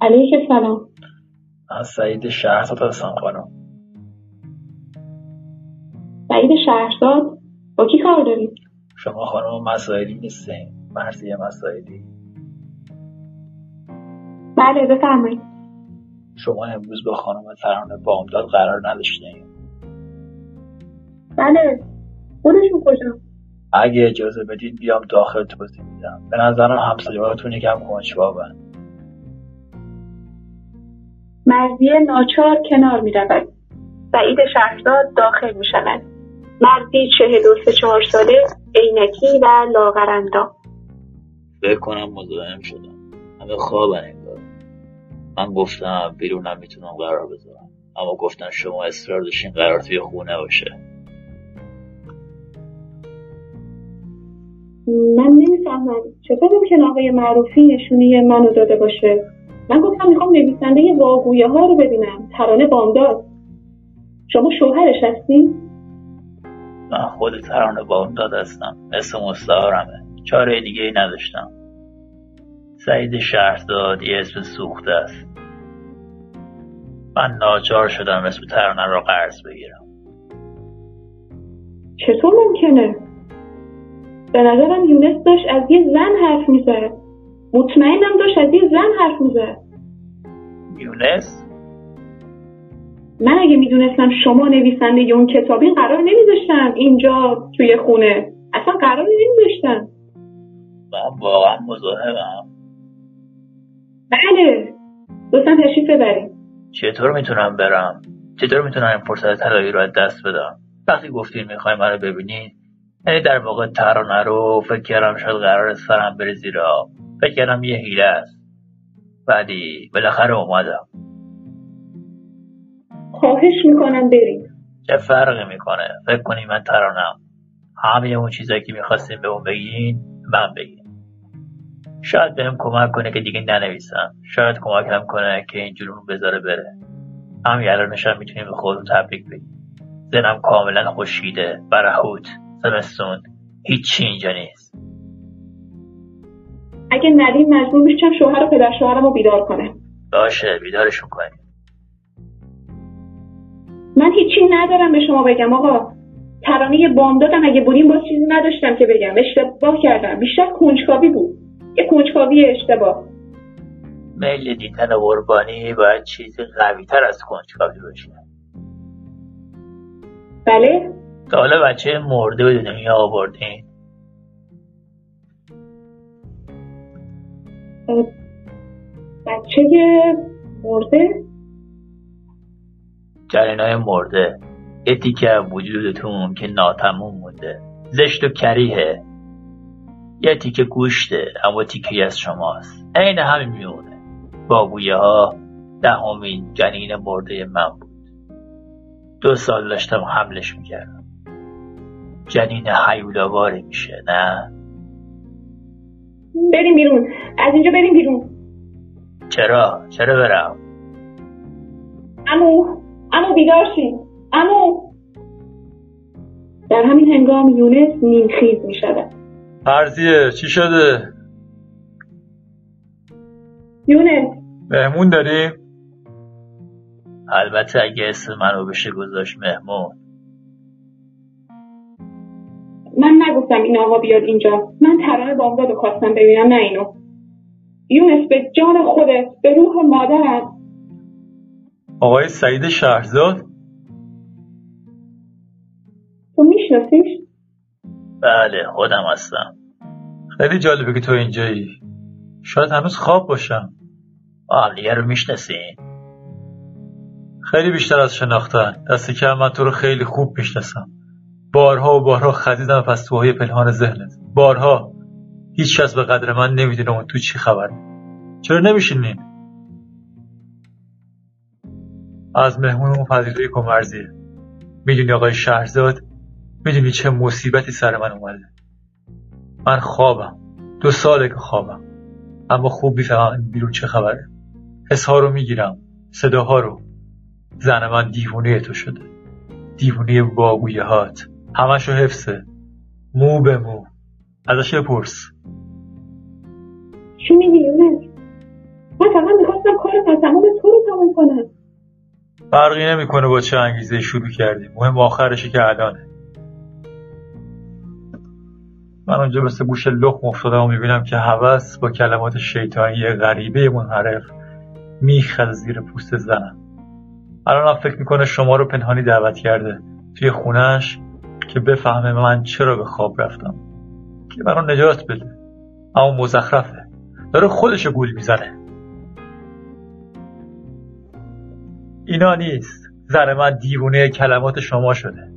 علیک سلام. از سعید شهرزاد هستم خانم. سعید شهرزاد با کی کار دارید؟ شما خانم مسائلی نیستین. مرزی مسائلی. بله بفرمایید. شما امروز با خانم ترانه بامداد قرار نداشتین بله خودشون کجا اگه اجازه بدید بیام داخل توضیح میدم. به نظرم همسایهاتون یکم کنجکاون مرزی ناچار کنار می رود. سعید شهرزاد داخل می شود. مردی چهل و سه چهار ساله عینکی و لاغرندام فکر کنم مزاحم شدم. همه خوابن. من گفتم بیرونم می‌تونم قرار بذارم. اما گفتن شما اصرار داشتین قرار توی خونه باشه. من نمی‌فهمم. چطور ممکن آقای معروفی نشونی منو داده باشه؟ من گفتم می‌خوام نویسنده واگویه ها رو ببینم. ترانه بامداد. شما شوهرش هستین؟ من خود ترانه بامداد هستم. اسم مستعارمه. چاره دیگه ای نداشتم. سعید شهرزاد یه اسم سوخته است. من ناچار شدم اسم ترانه رو قرض بگیرم. چطور ممکنه؟ به نظرم یونس داشت از یه زن حرف می‌زد. مطمئنم داشت از یه زن حرف می‌زد. یونس؟ من اگه می‌دونستم شما نویسنده اون کتابین قرار نمیذاشتم اینجا توی خونه. اصلا قرار نمیذاشتم. من واقعا مزاحمم. بله. لطفا تشریف ببرید. چطور می‌تونم برم؟ چطور می‌تونم این فرصت طلایی رو از دست بدم؟ وقتی گفتین می‌خوای منو ببینین یعنی در واقع ترانه رو فکر کردم شاید قرار سرم بره زیرا فکر کردم یه حیله است. ولی بالاخره اومدم. خواهش می‌کنم برید. چه فرقی می‌کنه؟ فکر کنی من ترانم. همه اون چیزایی که می‌خواستیم به اون بگین من بگین. شاید بهم کمک کنه که دیگه ننویسم. شاید کمکم کنه که این جنون بذاره بره. همین الانش هم می‌تونیم به خودمون تبریک بگیم. زنم کاملا خشکیده برهوت زمستون. هیچی اینجا نیست. اگه ندیم مجبور میشم شوهر و پدر شوهرم رو بیدار کنه باشه بیدارشون کنیم. من هیچی ندارم به شما بگم آقا. ترانه بامدادم اگه بودیم باز چیزی نداشتم که بگم. اشتباه کردم. بیشتر کنجکاوی بود. یه کنجکاوی اشتباه. میل دیدن قربانی باید چیزی قوی تر از کنجکاوی باشه. بله؟ تا حالا بچه مرده به دنیا آوردین. بچه مرده؟ جنینای مرده. یه تیکه وجودتون که ناتموم مونده. زشت و کریهه یه تیکه گوشته اما تیکه از شماست. عین همین میمونه بابویه ها دهمین جنین مرده من بود. دو سال داشتم حملش می‌کردم. جنین حیولواری میشه نه؟ بریم بیرون. از اینجا بریم بیرون. چرا؟ چرا برم؟ امو امو بیدار شین امو در همین هنگام یونس نیمخیز می شود فرضیه چی شده؟ یونس مهمون داریم؟ البته اگه اسم منو بشه گذاشت مهمون من نگفتم این آقا بیاد اینجا من ترانه بامداد رو خواستم ببینم نه اینو یونس به جان خودت به روح مادرت آقای سعید شهرزاد؟ تو میشناسیش بله خودم هستم. خیلی جالبه که تو اینجایی. شاید هنوز خواب باشم. دیگه رو می‌شناسین خیلی بیشتر از شناختن. دست کم من تو رو خیلی خوب می‌شناسم. بارها و بارها خزیدم پستوهای پنهان ذهنت. بارها. هیچ کس به قدر من نمی‌دونه اون تو چی خبره چرا نمیشینین از مهمونمون پذیرایی کن مرزیه می‌دونی آقای شهرزاد؟ می‌دونی چه مصیبتی سر من اومده. من خوابم. دو ساله که خوابم. اما خوب می‌فهمم بیرون چه خبره. حسها رو می‌گیرم. صداها رو. زن من دیوونه تو شده. دیوونه باگویه هات. همشو حفظه. مو به مو. ازش بپرس. چی میگی یونس؟ من فقط می‌خواستم کار تمام تو رو تمام کنم. فرقی نمی‌کنه با چه انگیزه شروع کردیم مهم آخرشه که الانه. من اونجا مثل گوش لخم افتادم و می‌بینم که هوس با کلمات شیطانی غریبه منحرف میخز زیر پوست زنم. الانم فکر می‌کنه شما رو پنهانی دعوت کرده توی خونش که بفهمه من چرا به خواب رفتم. که منو نجات بده. اما مزخرفه. داره خودشو گول می‌زنه. اینا نیست. زن من دیوونه کلمات شما شده.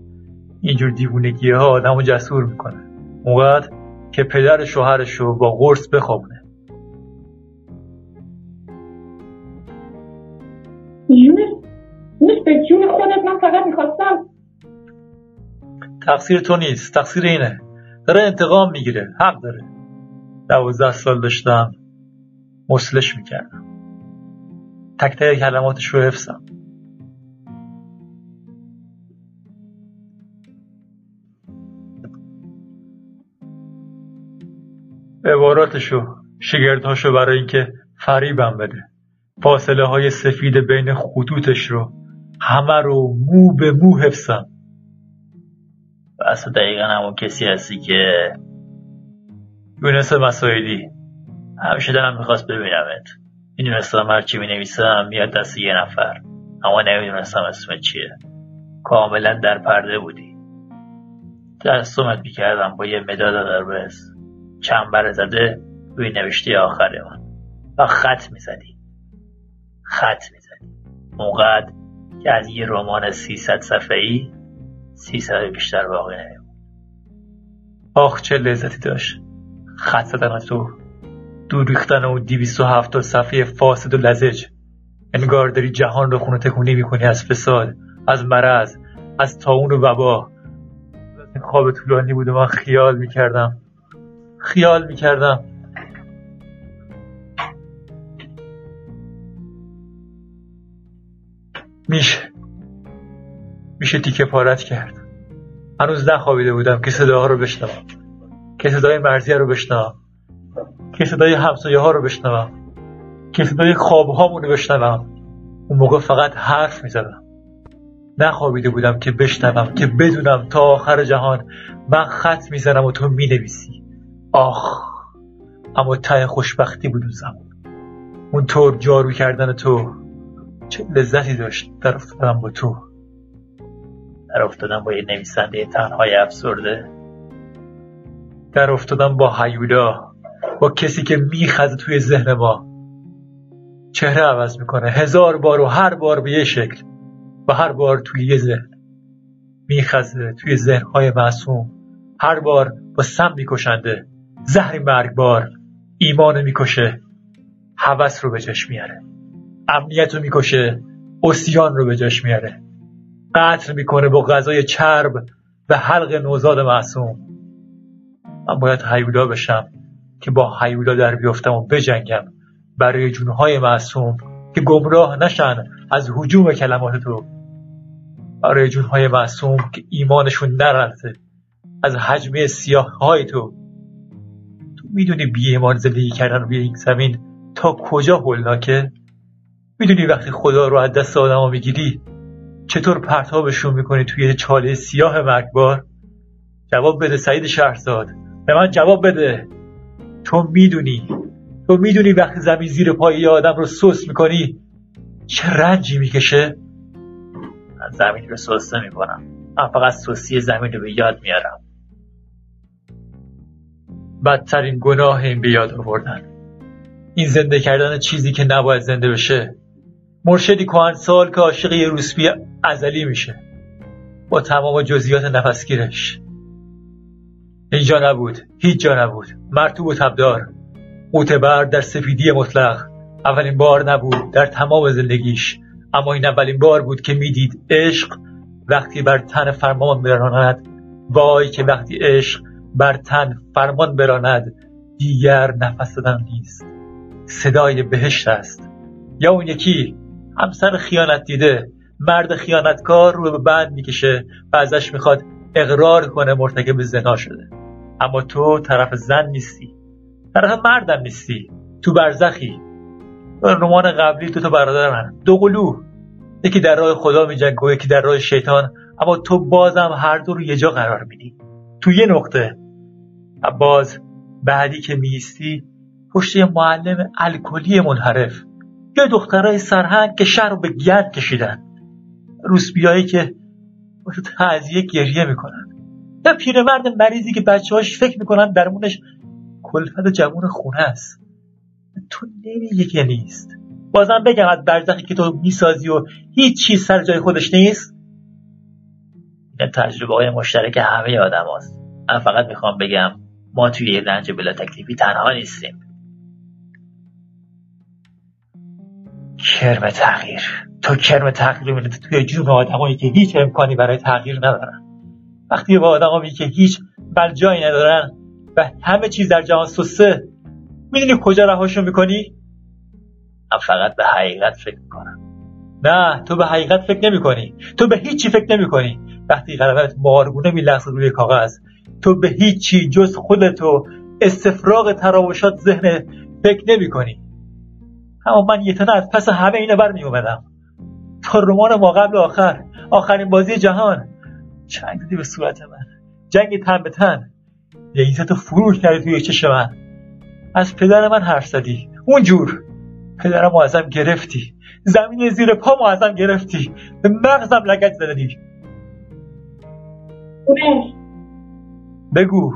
اینجور دیوونگی ها آدم جسور می‌کنه. اونقدر که پدر شوهرش رو با قرص بخوابونه. به جون خودت من فقط می‌خواستم. تقصیر تو نیست تقصیر اینه. داره انتقام می‌گیره حق داره. دوازده سال داشتم مسلش می‌کردم. تک تک کلماتش رو حفظم. عباراتشو شگردهاشو برای اینکه فریبم بده. فاصله های سفید بین خطوطش رو همه رو مو به مو حفظم. تو دقیقا همون کسی هستی که یونس مسایدی همیشه دلم می‌خواست ببینمت. می‌دونستم هرچی می‌نویسم میاد دست یه نفر. اما نمی‌دونستم اسم چیه. کاملا در پرده بودی. دستومت می‌کردم با یه مداد قرمز. چنبر زده روی نوشته آخر من و خط می‌زدی. خط می‌زدی. اونقدر که از یه رمان 300 صفحه‌ای 300 بیشتر باقی نمیمون. آخ چه لذتی داشت. خط زدن تو. دور ریختن اون 270 صفحه فاسد و لزج. انگار داری جهان رو خونه تکونی می‌کنی از فساد از مرض از تاون و وبا. خواب طولانی بود و من خیال می‌کردم. خیال می‌کردم. میشه. میشه تیکه پارت کرد. هنوز نخوابیده بودم که صداها رو بشنوم. که صدای مرزیه رو بشنوم. که صدای همسایه ها رو بشنوم. که صدای خواب هامون رو بشنوم. اون موقع فقط حرف می‌زدم. نخوابیده بودم که بشنوم که بدونم تا آخر جهان من خط می‌زنم و تو می‌نویسی. آخ اما ته خوشبختی بود اون زمان. اون طور جارو کردن تو چه لذتی داشت در افتادم با تو؟ در افتادم با یه نویسنده تنهای افسرده. در افتادم با هیولا با کسی که میخزه توی ذهن ما. چهره عوض می‌کنه هزار بار و هر بار به یه شکل و هر بار توی یه ذهن. میخزه توی ذهنهای معصوم هر بار با سم میکشنده. زهری مرگبار ایمان می‌کشه هوس رو به جاش میاره امنیت رو می‌کشه اسیان رو به جاش میاره قتل می‌کنه با غذای چرب و حلق نوزاد معصوم. من باید هیولا بشم که با هیولا در بیفتم و بجنگم برای جونهای معصوم که گمراه نشن از حجوم کلمات تو. برای جونهای معصوم که ایمانشون نرفته از حجمه سیاه های تو. می‌دونی بی ایمان زندگی کردن روی این زمین تا کجا هولناکه؟ می‌دونی وقتی خدا رو از دست آدما می‌گیری چطور پرتابشون می‌کنی توی چاله سیاه مرگبار جواب بده سعید شهرزاد. به من جواب بده. تو می‌دونی. تو می‌دونی وقتی زمین زیر پای یه آدم رو سوس می‌کنی چه رنجی می‌کشه؟ من زمین رو سوس می‌کنم من فقط سوسی زمین رو به یاد میارم. بدترین گناه این به یاد آوردن. این زنده کردن چیزی که نباید زنده بشه مرشدی سال که عاشق یه روسبی ازلی میشه با تمام جزئیات نفسگیرش. اینجا نبود هیچ جا نبود. مرتوب و تبدار. معتبر در سفیدی مطلق. اولین بار نبود در تمام زندگیش. اما این اولین بار بود که می‌دید عشق وقتی بر تن فرمان براند وای که وقتی عشق بر تن فرمان براند دیگر نفس دادن نیست. صدای بهشت است. یا اون یکی همسر خیانت دیده مرد خیانتکار رو به بند می‌کشه و ازش می‌خواد اقرار کنه مرتکب زنا شده. اما تو طرف زن نیستی. طرف مردم نیستی. تو برزخی. رمان قبلی تو تو برادرن دو قلو یکی در راه خدا میجنگه و یکی در راه شیطان. اما تو بازم هر دو رو یه جا قرار میدی. تو یه نقطه. باز بعدی که میستی پشت یه معلم الکلی منحرف. یا دخترای سرهنگ که شهر رو به گرد کشیدن. روسبیایی که تو تعذیه گریه می‌کنن. یا پیرمرد مریضی که بچه هاش فکر می‌کنن درمونش کلفت جوون خونه است. تو نمیگه که نیست. بازم بگم از برزخی که تو می‌سازی و هیچ چیز سر جای خودش نیست. این تجربه های مشترک همه آدم هست. من فقط می‌خوام بگم ما توی یه رنج بلا تکلیفی تنها نیستیم کرم تغییر تو کرم تغییر رو توی جون آدمایی که هیچ امکانی برای تغییر ندارن وقتی با آدمایی که هیچ جایی ندارن و همه چیز در جهان سسته می‌دونی کجا رهاشون می‌کنی؟ من فقط به حقیقت فکر می‌کنم نه تو به حقیقت فکر نمی کنی تو به هیچی فکر نمی کنی وقتی قلبت مارگونه میلغز روی کاغذ تو به هیچی جز خودتو استفراغ تراوشات ذهن فکر نمی کنی اما من یه تنه از پس همه اینو بر می اومدم تا رمان ما قبل آخر آخرین بازی جهان. چنگ دادی به صورت من. جنگ تن به تن. یه تو فرو کردی توی چش من. از پدر من حرف زدی. اونجور. پدرم ازم گرفتی. زمین زیر پا ازم گرفتی. به مغزم لگت زدی بگو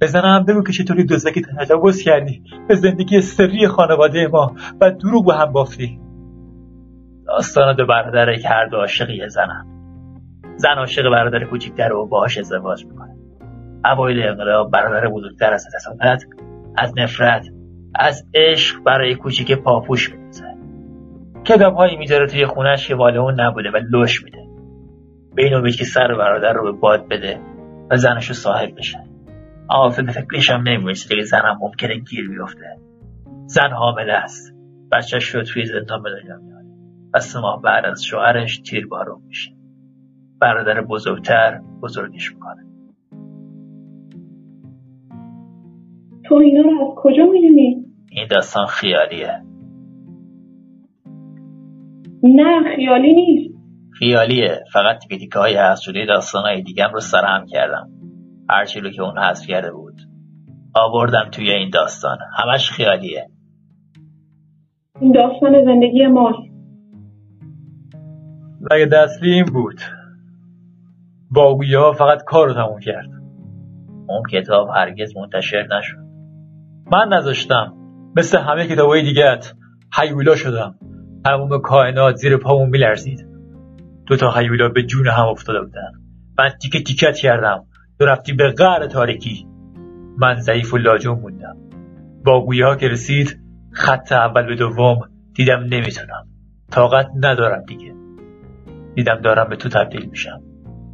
بزنم بگو که چطوری دزدکی تجاوز کردی. به زندگی سری خانواده ما و دروغ به هم بافتی داستان دو برادر که هر دو عاشق زنم. زن عاشق برادر کوچیکتر و باهاش ازدواج می‌کنه. اوایل انقلاب برادر بزرگتر از حسادت از نفرت از عشق برای کوچیک پاپوش میدوزه کتاب هایی می‌ذاره توی خونش که مال اون نبوده و لش میده. به این امید که سر برادر رو به باد بده و زنش رو صاحب بشه. اما فکرش هم نمی‌رسه که زنم ممکنه گیر بیفته. زن حامله است. بچهش رو توی زندان به دنیا میاره و سه ماه بعد از شوهرش تیر بارون میشه. برادر بزرگتر بزرگش می‌کنه. تو اینا رو از کجا می‌دونی؟ این داستان خیالیه. نه خیالی نیست. خیالیه. فقط تیکه تیکه های هست شده داستان های دیگم رو سرهم کردم. هرچی رو که اون حذف کرده بود. آوردم توی این داستان. همش خیالیه. این داستان زندگی ماست. مگه دستلی این بود؟ باقویه ها فقط کار رو تموم کرد. اون کتاب هرگز منتشر نشد. من نذاشتم. مثل همه کتاب های دیگت حیولا شدم. تموم کائنات زیر پامون میلرزید. دو تا حیولا به جون هم افتاده بودن. من تیکه تیکت کردم. تو رفتی به غر تاریکی. من ضعیف و لاجون موندم. با ها که رسید خط اول به دوم دیدم نمی‌تونم. طاقت ندارم دیگه. دیدم دارم به تو تبدیل میشم.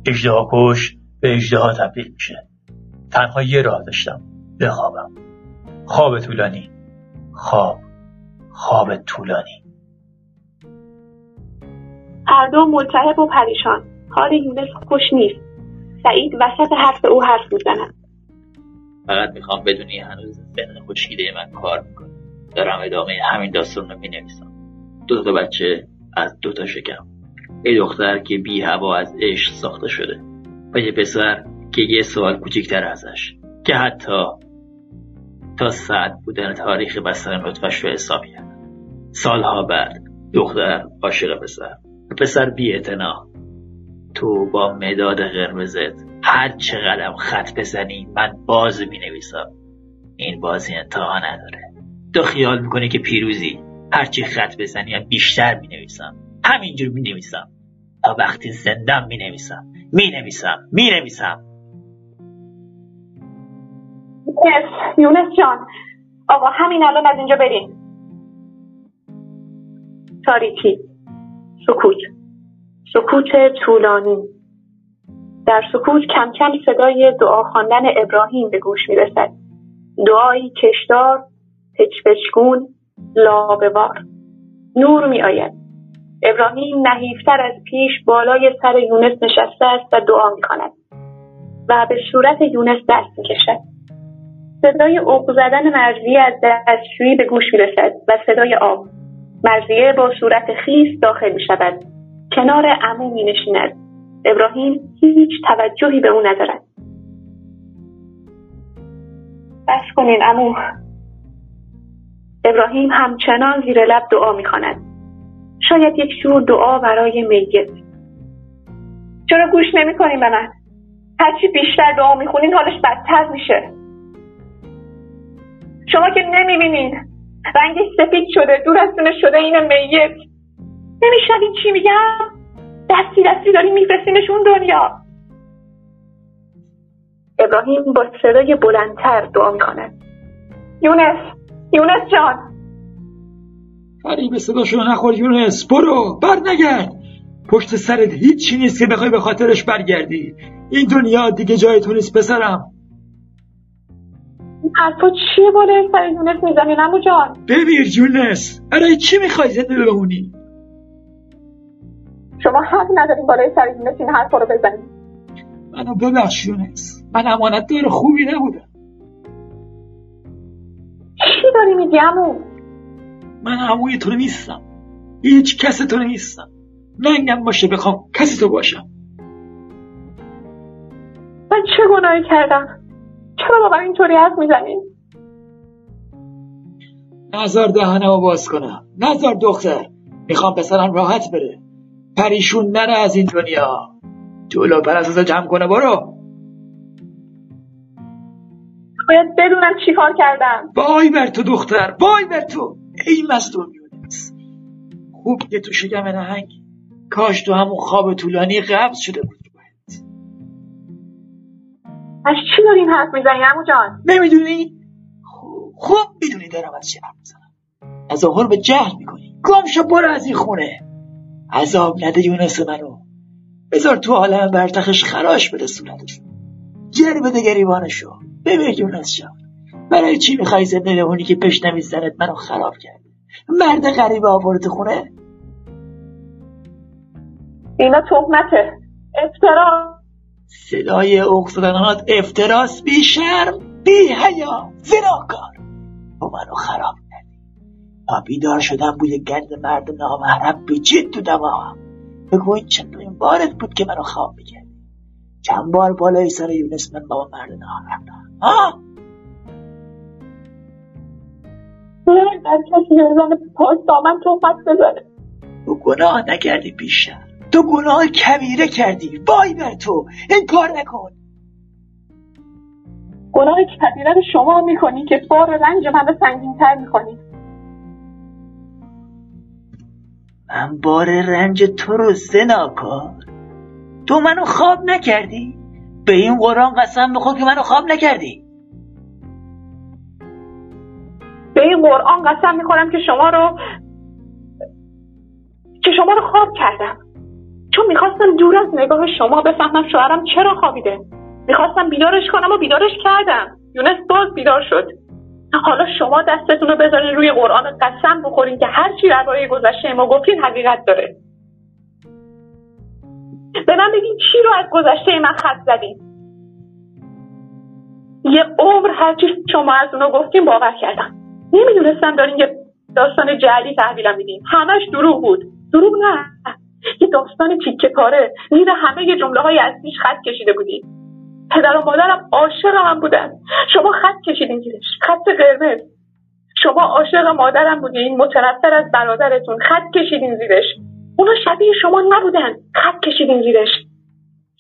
اجده کش به اجده تبدیل میشه. تنها یه راه داشتم. بخوابم. خواب طولانی. خواب. خواب طولانی. هر دو ملتهب و پریشان. حال یونس خوش نیست. سعید وسط حرف او حرف می‌زند. فقط می‌خوام بدونی هنوز ذهن خشکیده من کار می‌کنه. دارم ادامه همین داستان رو می‌نویسم. دو تا بچه از دو تا شکم. یه دختر که بی هوا از عشق ساخته شده. و یه پسر که یه سوال کوچیکتر ازش. که حتی تا ساعت بودن تاریخ بستن نطفش رو حساب کرد سالها بعد دختر عاشق پسر. پسر بی تو با مداد قرمزت هر چه قلم خط بزنی من باز می نویسم این بازی انتها نداره. تو خیال می‌کنی که پیروزی. هرچی خط بزنی هم بیشتر می نویسم همینجور می نویسم تا وقتی زندم می نویسم می نویسم می نویسم یونس جان. آقا همین الان از اینجا بریم. تاریکی. سکوت. سکوت طولانی. در سکوت کم کم صدای دعا خواندن ابراهیم به گوش می‌رسد. دعایی کشدار پچپچگون لابوار نور می آید ابراهیم نحیفتر از پیش بالای سر یونس نشسته است و دعا می کند و به صورت یونس دست می کشد صدای اوق زدن مرزیه از دستشویی به گوش می رسد و صدای آب مرزیه با صورت خیس داخل می شود کنار امو می نشیند ابراهیم هیچ توجهی به او ندارد. بس کنین امو ابراهیم همچنان زیر لب دعا می کند. شاید یک شور دعا برای میت. چرا گوش نمی کنیم به من؟ هرچی بیشتر دعا می‌خونین حالش بدتر میشه. شما که نمی‌بینین. رنگش سفید شده دور از شده این میت. نمیشنوین چی میگم؟ دستی دستی داریم میفرستیمش اون دنیا. ابراهیم با صدای بلندتر دعا می‌خواند یونس یونس جان. فریب صداشو نخور یونس برو بر نگرد پشت سرت هیچی نیست که بخوای به خاطرش برگردی. این دنیا دیگه جای تو نیست پسرم. حرفا چیه سر یونس می‌زنی نمو جان. ببیر یونس برای چی می‌خوای زنده بمونی؟ شما حق ندارین بالای سر یونس این حرفا رو بزنید منو ببخش یونس من امانت دار خوبی نبودم. چی داری میگی عمو؟ من عموی تو نیستم هیچ کس تو نیستم. ننگم باشه بخوام کسی تو باشم. من چه گناهی کردم؟ چرا با من اینطوری حرف می‌زنی؟ نظر دهنمو باز کنم. نظر دختر. می‌خوام پسرم راحت بره. پریشون نره از این دنیا. جلو پرستازه جمع کنه برو. باید بدونم چی کار کردم. وای بر تو دختر. وای بر تو. ای یونس خوب که تو شکم نهنگ. کاش تو همون خواب طولانی قبض شده بود. از چی داری این حرف می‌زنی عمو جان؟ نمی‌دونی؟ خوب می‌دونی دارم از چه حرف می‌زنم. از ظهر به جهل می‌کنی. گم شو برو از این خونه. عذاب نده یونس منو. بذار تو عالم برتخش خراش بده صورتشو جر بده گریبانشو. ببین یونس جان برای چی می‌خوای زنده بمونی که پشنمی زنت منو خراب کرده مرد غریبه آورد خونه؟ اینا تهمته. افترا. صدای اقصدانات افتراس بی شرم بی حیا زناکار. تو منو خراب کردی. تا بیدار شدم بوی گند مرد نامحرم به جد تو دماغم. بگو این چندمین بارت بود که منو خواب می‌کردی. چند بار بالای سر یونس من با مرد نامحرم ها؟ در کسی دامن تهمت بزنه. تو گناه نکردی بیشتر. تو گناه کبیره کردی. وای بر تو. این کار نکن. گناه کبیره رو شما می‌کنی که بار رنج من رو سنگینتر می‌کنی. من بار رنج تو رو زناکار. تو منو خواب نکردی؟ به این قرآن قسم بخور که منو خواب نکردی. به این قرآن قسم می‌خورم که شما رو که شما رو خواب کردم. چون می‌خواستم دور از نگاه شما بفهمم شوهرم چرا خوابیده. می‌خواستم بیدارش کنم و بیدارش کردم. یونس باز بیدار شد. حالا شما دستتون رو بذارین روی قرآن قسم بخورین که هر چی درباره گذشته ما گفتین حقیقت داره. به من بگین چی رو از گذشته من خط زدین؟ یه عمر هرچی شما از اونو گفتین باور کردم. نمی‌دونستم دارین یه داستان جعلی تحویلم میدین. همش دروغ بود. دروغ نه. یه داستان تیکه پاره. زیر همه جمله های اصلیش خط کشیده بودی. پدر و مادرم عاشق هم بودن. شما خط کشیدین زیرش. خط قرمز. شما عاشق مادرم بودین متنفر از برادرتون. خط کشیدین زیرش. اونا شبیه شما نبودن. خط کشیدین زیرش.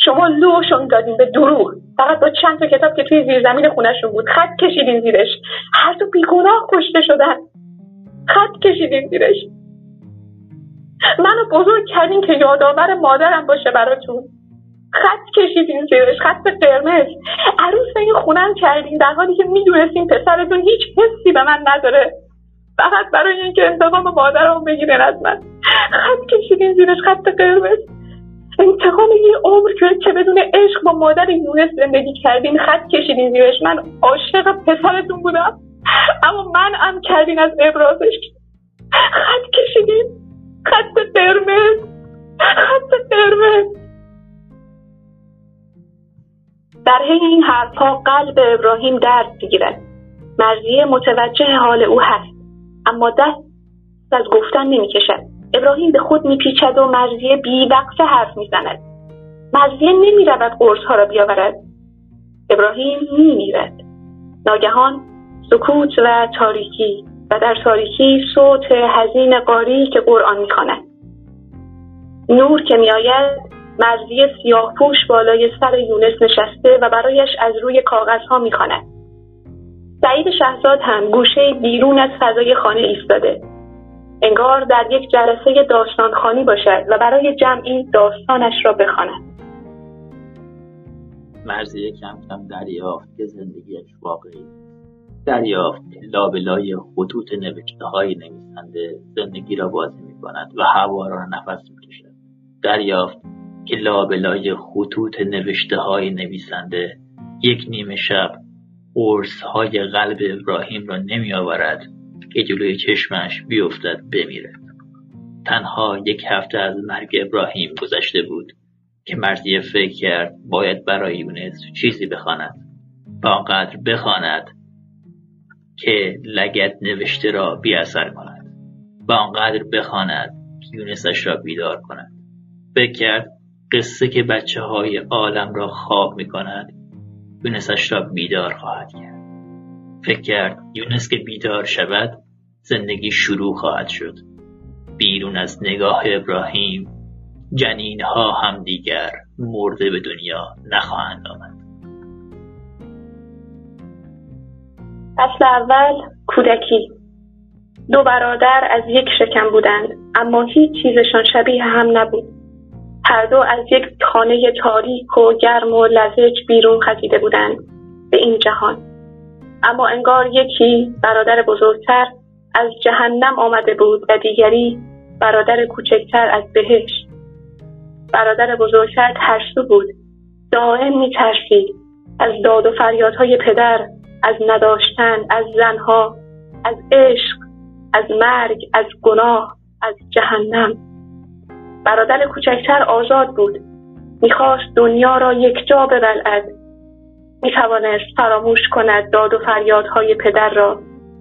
شما لوشون دادین به دروغ. فقط با چند تا کتاب که توی زیرزمین خونهشون بود خط کشیدین زیرش. هر دو بیگناه کشته شدن. خط کشیدین زیرش. منو بزرگ کردین که یادآور مادرم باشه براتون. خط کشیدین زیرش خط قرمز. عروس این خونم کردین در حالی که می‌دونستین پسرتون هیچ حسی به من نداره. فقط برای اینکه انتقام مادرم بگیرین از من. خط کشیدین زیرش خط قرمز. انتقام یه عمر که که بدون عشق با مادر یونس زندگی کردین. خط کشیدین زیرش. من عاشق پسرتون بودم. اما من هم کردین از ابرازش. خط کشیدین. خط قرمز. خط قرمز. در حین این حرفها قلب ابراهیم درد می‌گیرد. مرزیه متوجه حال او هست اما دست از گفتن نمی‌کشد. ابراهیم به خود میپیچد و مرزیه بیوقفه حرف می‌زند. مرزیه نمی‌رود قرصها را بیاورد. ابراهیم میمیرد. ناگهان سکوت و تاریکی و در تاریکی صوت حزین قاری که قرآن می‌خواند. نور که میآید مرزی سیاه پوش بالای سر یونس نشسته و برایش از روی کاغذها می‌خواند. سعید شهزاد هم گوشه بیرون از فضای خانه ایستاده. انگار در یک جلسه داستانخانی باشد و برای جمعی داستانش را بخواند. مرزیه کم کم دریافت که زندگیش واقعی دریافت لابلای خطوط نوشته های نویسنده زندگی را بازی می کند و هوا را نفس می کشد. دریافت که لابلای خطوط نوشته های نویسنده یک نیمه شب قرص های قلب ابراهیم را نمی آورد که جلوی چشمش بیفتد بمیرد. تنها یک هفته از مرگ ابراهیم گذشته بود که مرزیه فکر کرد باید برای یونس چیزی بخواند و آنقدر بخواند که لگت نوشته را بی اثر کند و آنقدر بخواند که یونسش را بیدار کند. فکر قصه که بچه های عالم را خواب می کند یونسش را بیدار خواهد کرد. فکر کرد یونس که بیدار شود زندگی شروع خواهد شد. بیرون از نگاه ابراهیم جنین ها هم دیگر مرده به دنیا نخواهند آمد. فصل اول کودکی. دو برادر از یک شکم بودند اما هیچ چیزشان شبیه هم نبود. هر دو از یک خانه تاریک و گرم و لزج بیرون خزیده بودند به این جهان. اما انگار یکی برادر بزرگتر از جهنم آمده بود و دیگری برادر کوچکتر از بهشت. برادر بزرگتر ترسو بود. دائم میترسید. از داد و فریادهای پدر از نداشتن از زنها از عشق از مرگ از گناه از جهنم. برادر کوچکتر آزاد بود. می‌خواست دنیا را یک جا ببلعد. می‌توانست فراموش کند داد و فریادهای پدر را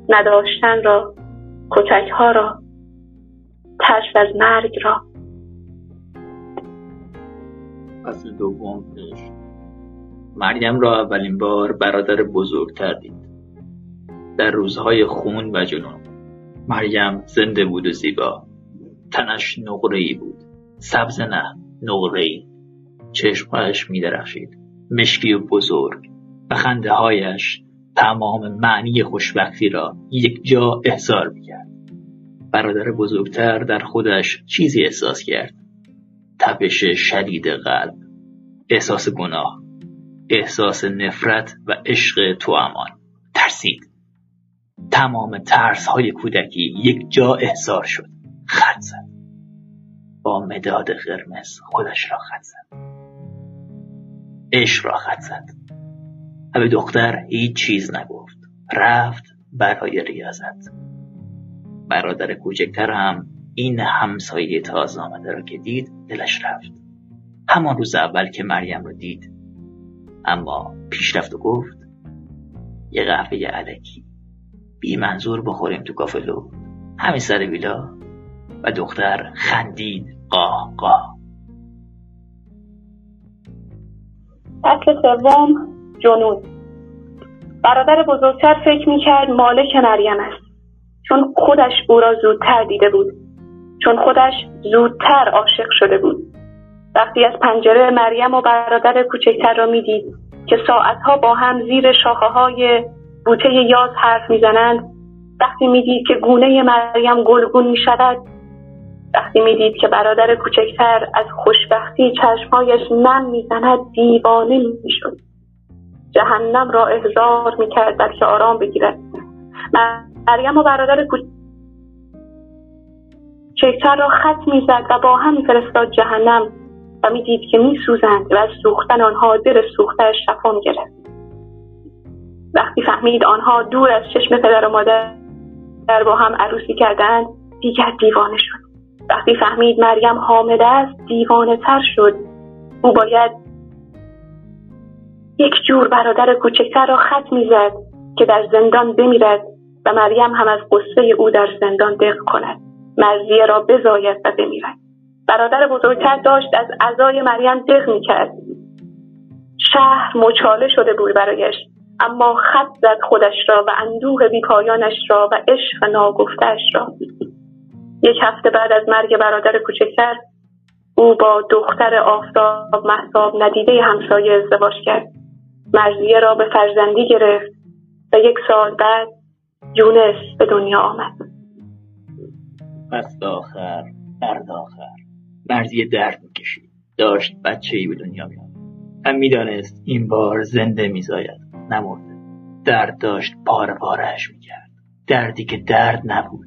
نداشتن را کتکها را ترس از مرگ را. فصل دوم مریم را اولین بار برادر بزرگتر دید. در روزهای خون و جنون. مریم زنده بود و زیبا. تنش نقره‌ای بود. سبز نه نقره‌ای. چشمهایش میدرخشید. مشکی و بزرگ. و خنده هایش تمام معنی خوشبختی را یک جا احضار می‌کرد. برادر بزرگتر در خودش چیزی احساس کرد. تپش شدید قلب. احساس گناه. احساس نفرت و عشق تو امان. ترسید. تمام ترس های کودکی یک جا احضار شد. خط زد. با مداد قرمز خودش را خط زد. عشق را خط زد. و به دختر هیچ چیز نگفت. رفت برای ریاضت. برادر کوچکتر هم این همسایه تازه آمده را که دید دلش رفت. همان روز اول که مریم را دید اما پیش رفت و گفت یه قهوه علکی بی منظور بخوریم تو کافلو همین سر ویلا. و دختر خندید قاه قاه. فصل سوم جنون برادر بزرگتر فکر می‌کرد مالک مریم است. چون خودش او را زودتر دیده بود. چون خودش زودتر عاشق شده بود. وقتی از پنجره مریم و برادر کوچکتر را می‌دید که ساعتها با هم زیر شاخه های بوته یاز حرف می‌زنند وقتی می‌دید که گونه مریم گلگون می‌شود وقتی می‌دید که برادر کوچکتر از خوشبختی چشمهایش نم می‌زند دیوانه می‌شد. جهنم را احضار می‌کرد بلکه آرام بگیرد. مریم و برادر کوچکتر را خط می‌زد و با هم میفرستاد جهنم. و می‌دید که میسوزند و از سوختن آنها دل سوختش شفا گرفت وقتی فهمید آنها دور از چشم پدر و مادر در با هم عروسی کردند دیگر دیوانه شد. وقتی فهمید مریم حامله است دیوانه تر شد. او باید یک جور برادر کوچکتر را خط می‌زد که در زندان بمیرد و مریم هم از قصه او در زندان دق کند. مرزیه را بزاید و بمیرد. برادر بزرگتر داشت از عزای مریم دق می‌کرد. شهر مچاله شده بود برایش اما خط زد خودش را و اندوه بیپایانش را و عشق ناگفتش را. یک هفته بعد از مرگ برادر کوچکتر او با دختر آفتاب محتاب ندیده همسایه ازدواج کرد. مرزیه را به فرزندی گرفت و یک سال بعد یونس به دنیا آمد. فصل آخر درد آخر مرزیه درد می‌کشید. داشت بچه ای به دنیا میاد و می‌دانست این بار زنده میزاید نمرده. درد داشت پاره پارهش می‌کرد. دردی که درد نبود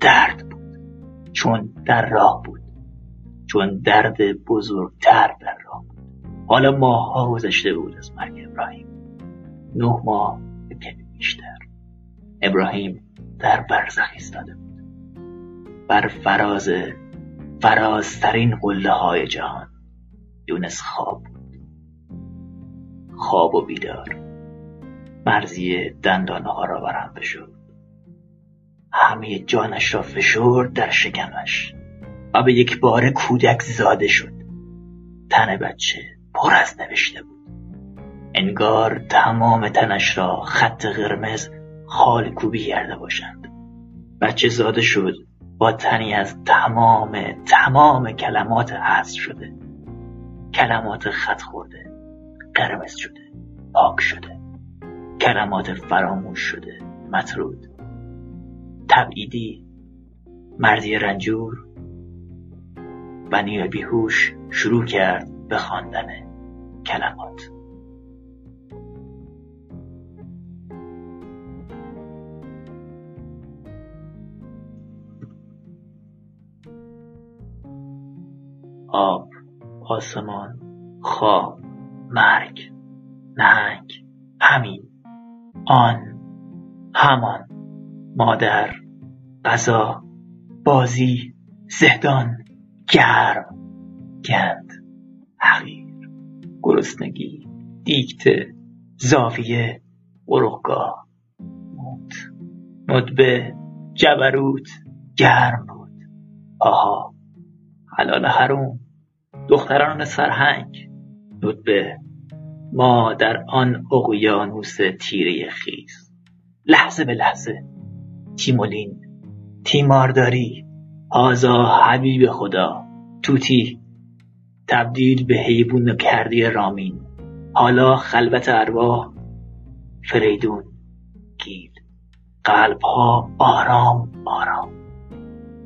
درد بود. چون در راه بود. چون درد بزرگتر در راه بود. حالا ماهها گذشته بود از مرگ ابراهیم. نه ماه کمی بیشتر. ابراهیم در برزخ ایستاده بود. بر فراز فرازترین قله های جهان. یونس خواب بود. خواب و بیدار. مرزی دندانه ها را برهم بشد همه جانش را فشرد در شکمش و به یک بار کودک زاده شد. تن بچه پر از نوشته بود. انگار تمام تنش را خط قرمز خال کوبی کرده باشند. بچه زاده شد. با تنی از تمام تمام کلمات حذف شده. کلمات خط خورده قرمز شده پاک شده. کلمات فراموش شده مطرود. تبعیدی مردی رنجور. بنی بیهوش شروع کرد به خواندن کلمات. آسمان خواب مرگ نهنگ همین آن همان مادر غذا بازی زهدان گرم گند حقیر گرسنگی دیکته زاویه قرقگاه موت ندبه جبروت گرم بود آها حلال حروم دختران سرهنگ ندبه ما در آن اقیانوس تیره خیز. لحظه به لحظه. تیمولین. تیمارداری. آزا حبیب خدا. توتی. تبدیل به حیبون کردی رامین. حالا خلوت ارواح. فریدون. گیل. قلب ها آرام آرام.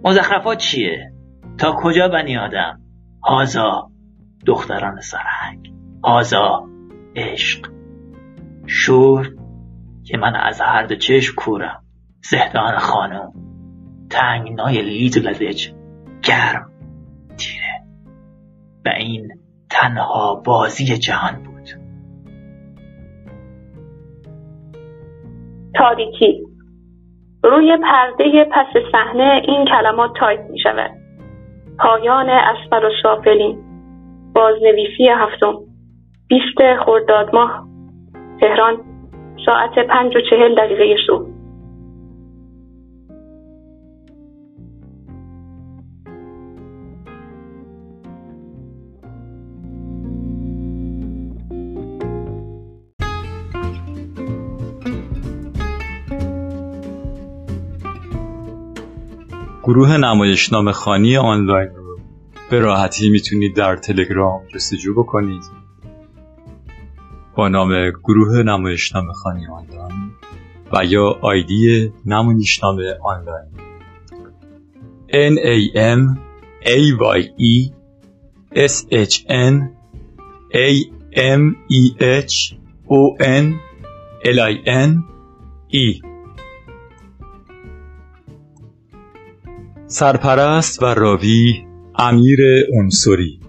مزخرفات چیه؟ تا کجا بنی آدم؟ هازا دختران سرهنگ هازا عشق. شور که من از هر دو چشم کورم. زهدان خانم تنگنای لید و لدج گرم تیره. و این تنها بازی جهان بود. تاریکی. روی پرده پس صحنه این کلمات تایپ می شود پایان اسفل السافلین بازنویسی هفتم. بیست خرداد ماه. تهران. ساعت پنج و چهل دقیقه صبح. گروه نمایشنامه خانی آنلاین رو به راحتی می‌تونید در تلگرام جستجو بکنید. با نام گروه نمایشنامه خانی آنلاین و یا آیدی نمایشنامه آنلاین. N A M A Y E S H N A M E H O N L I N E. سرپرست و راوی امیر انصری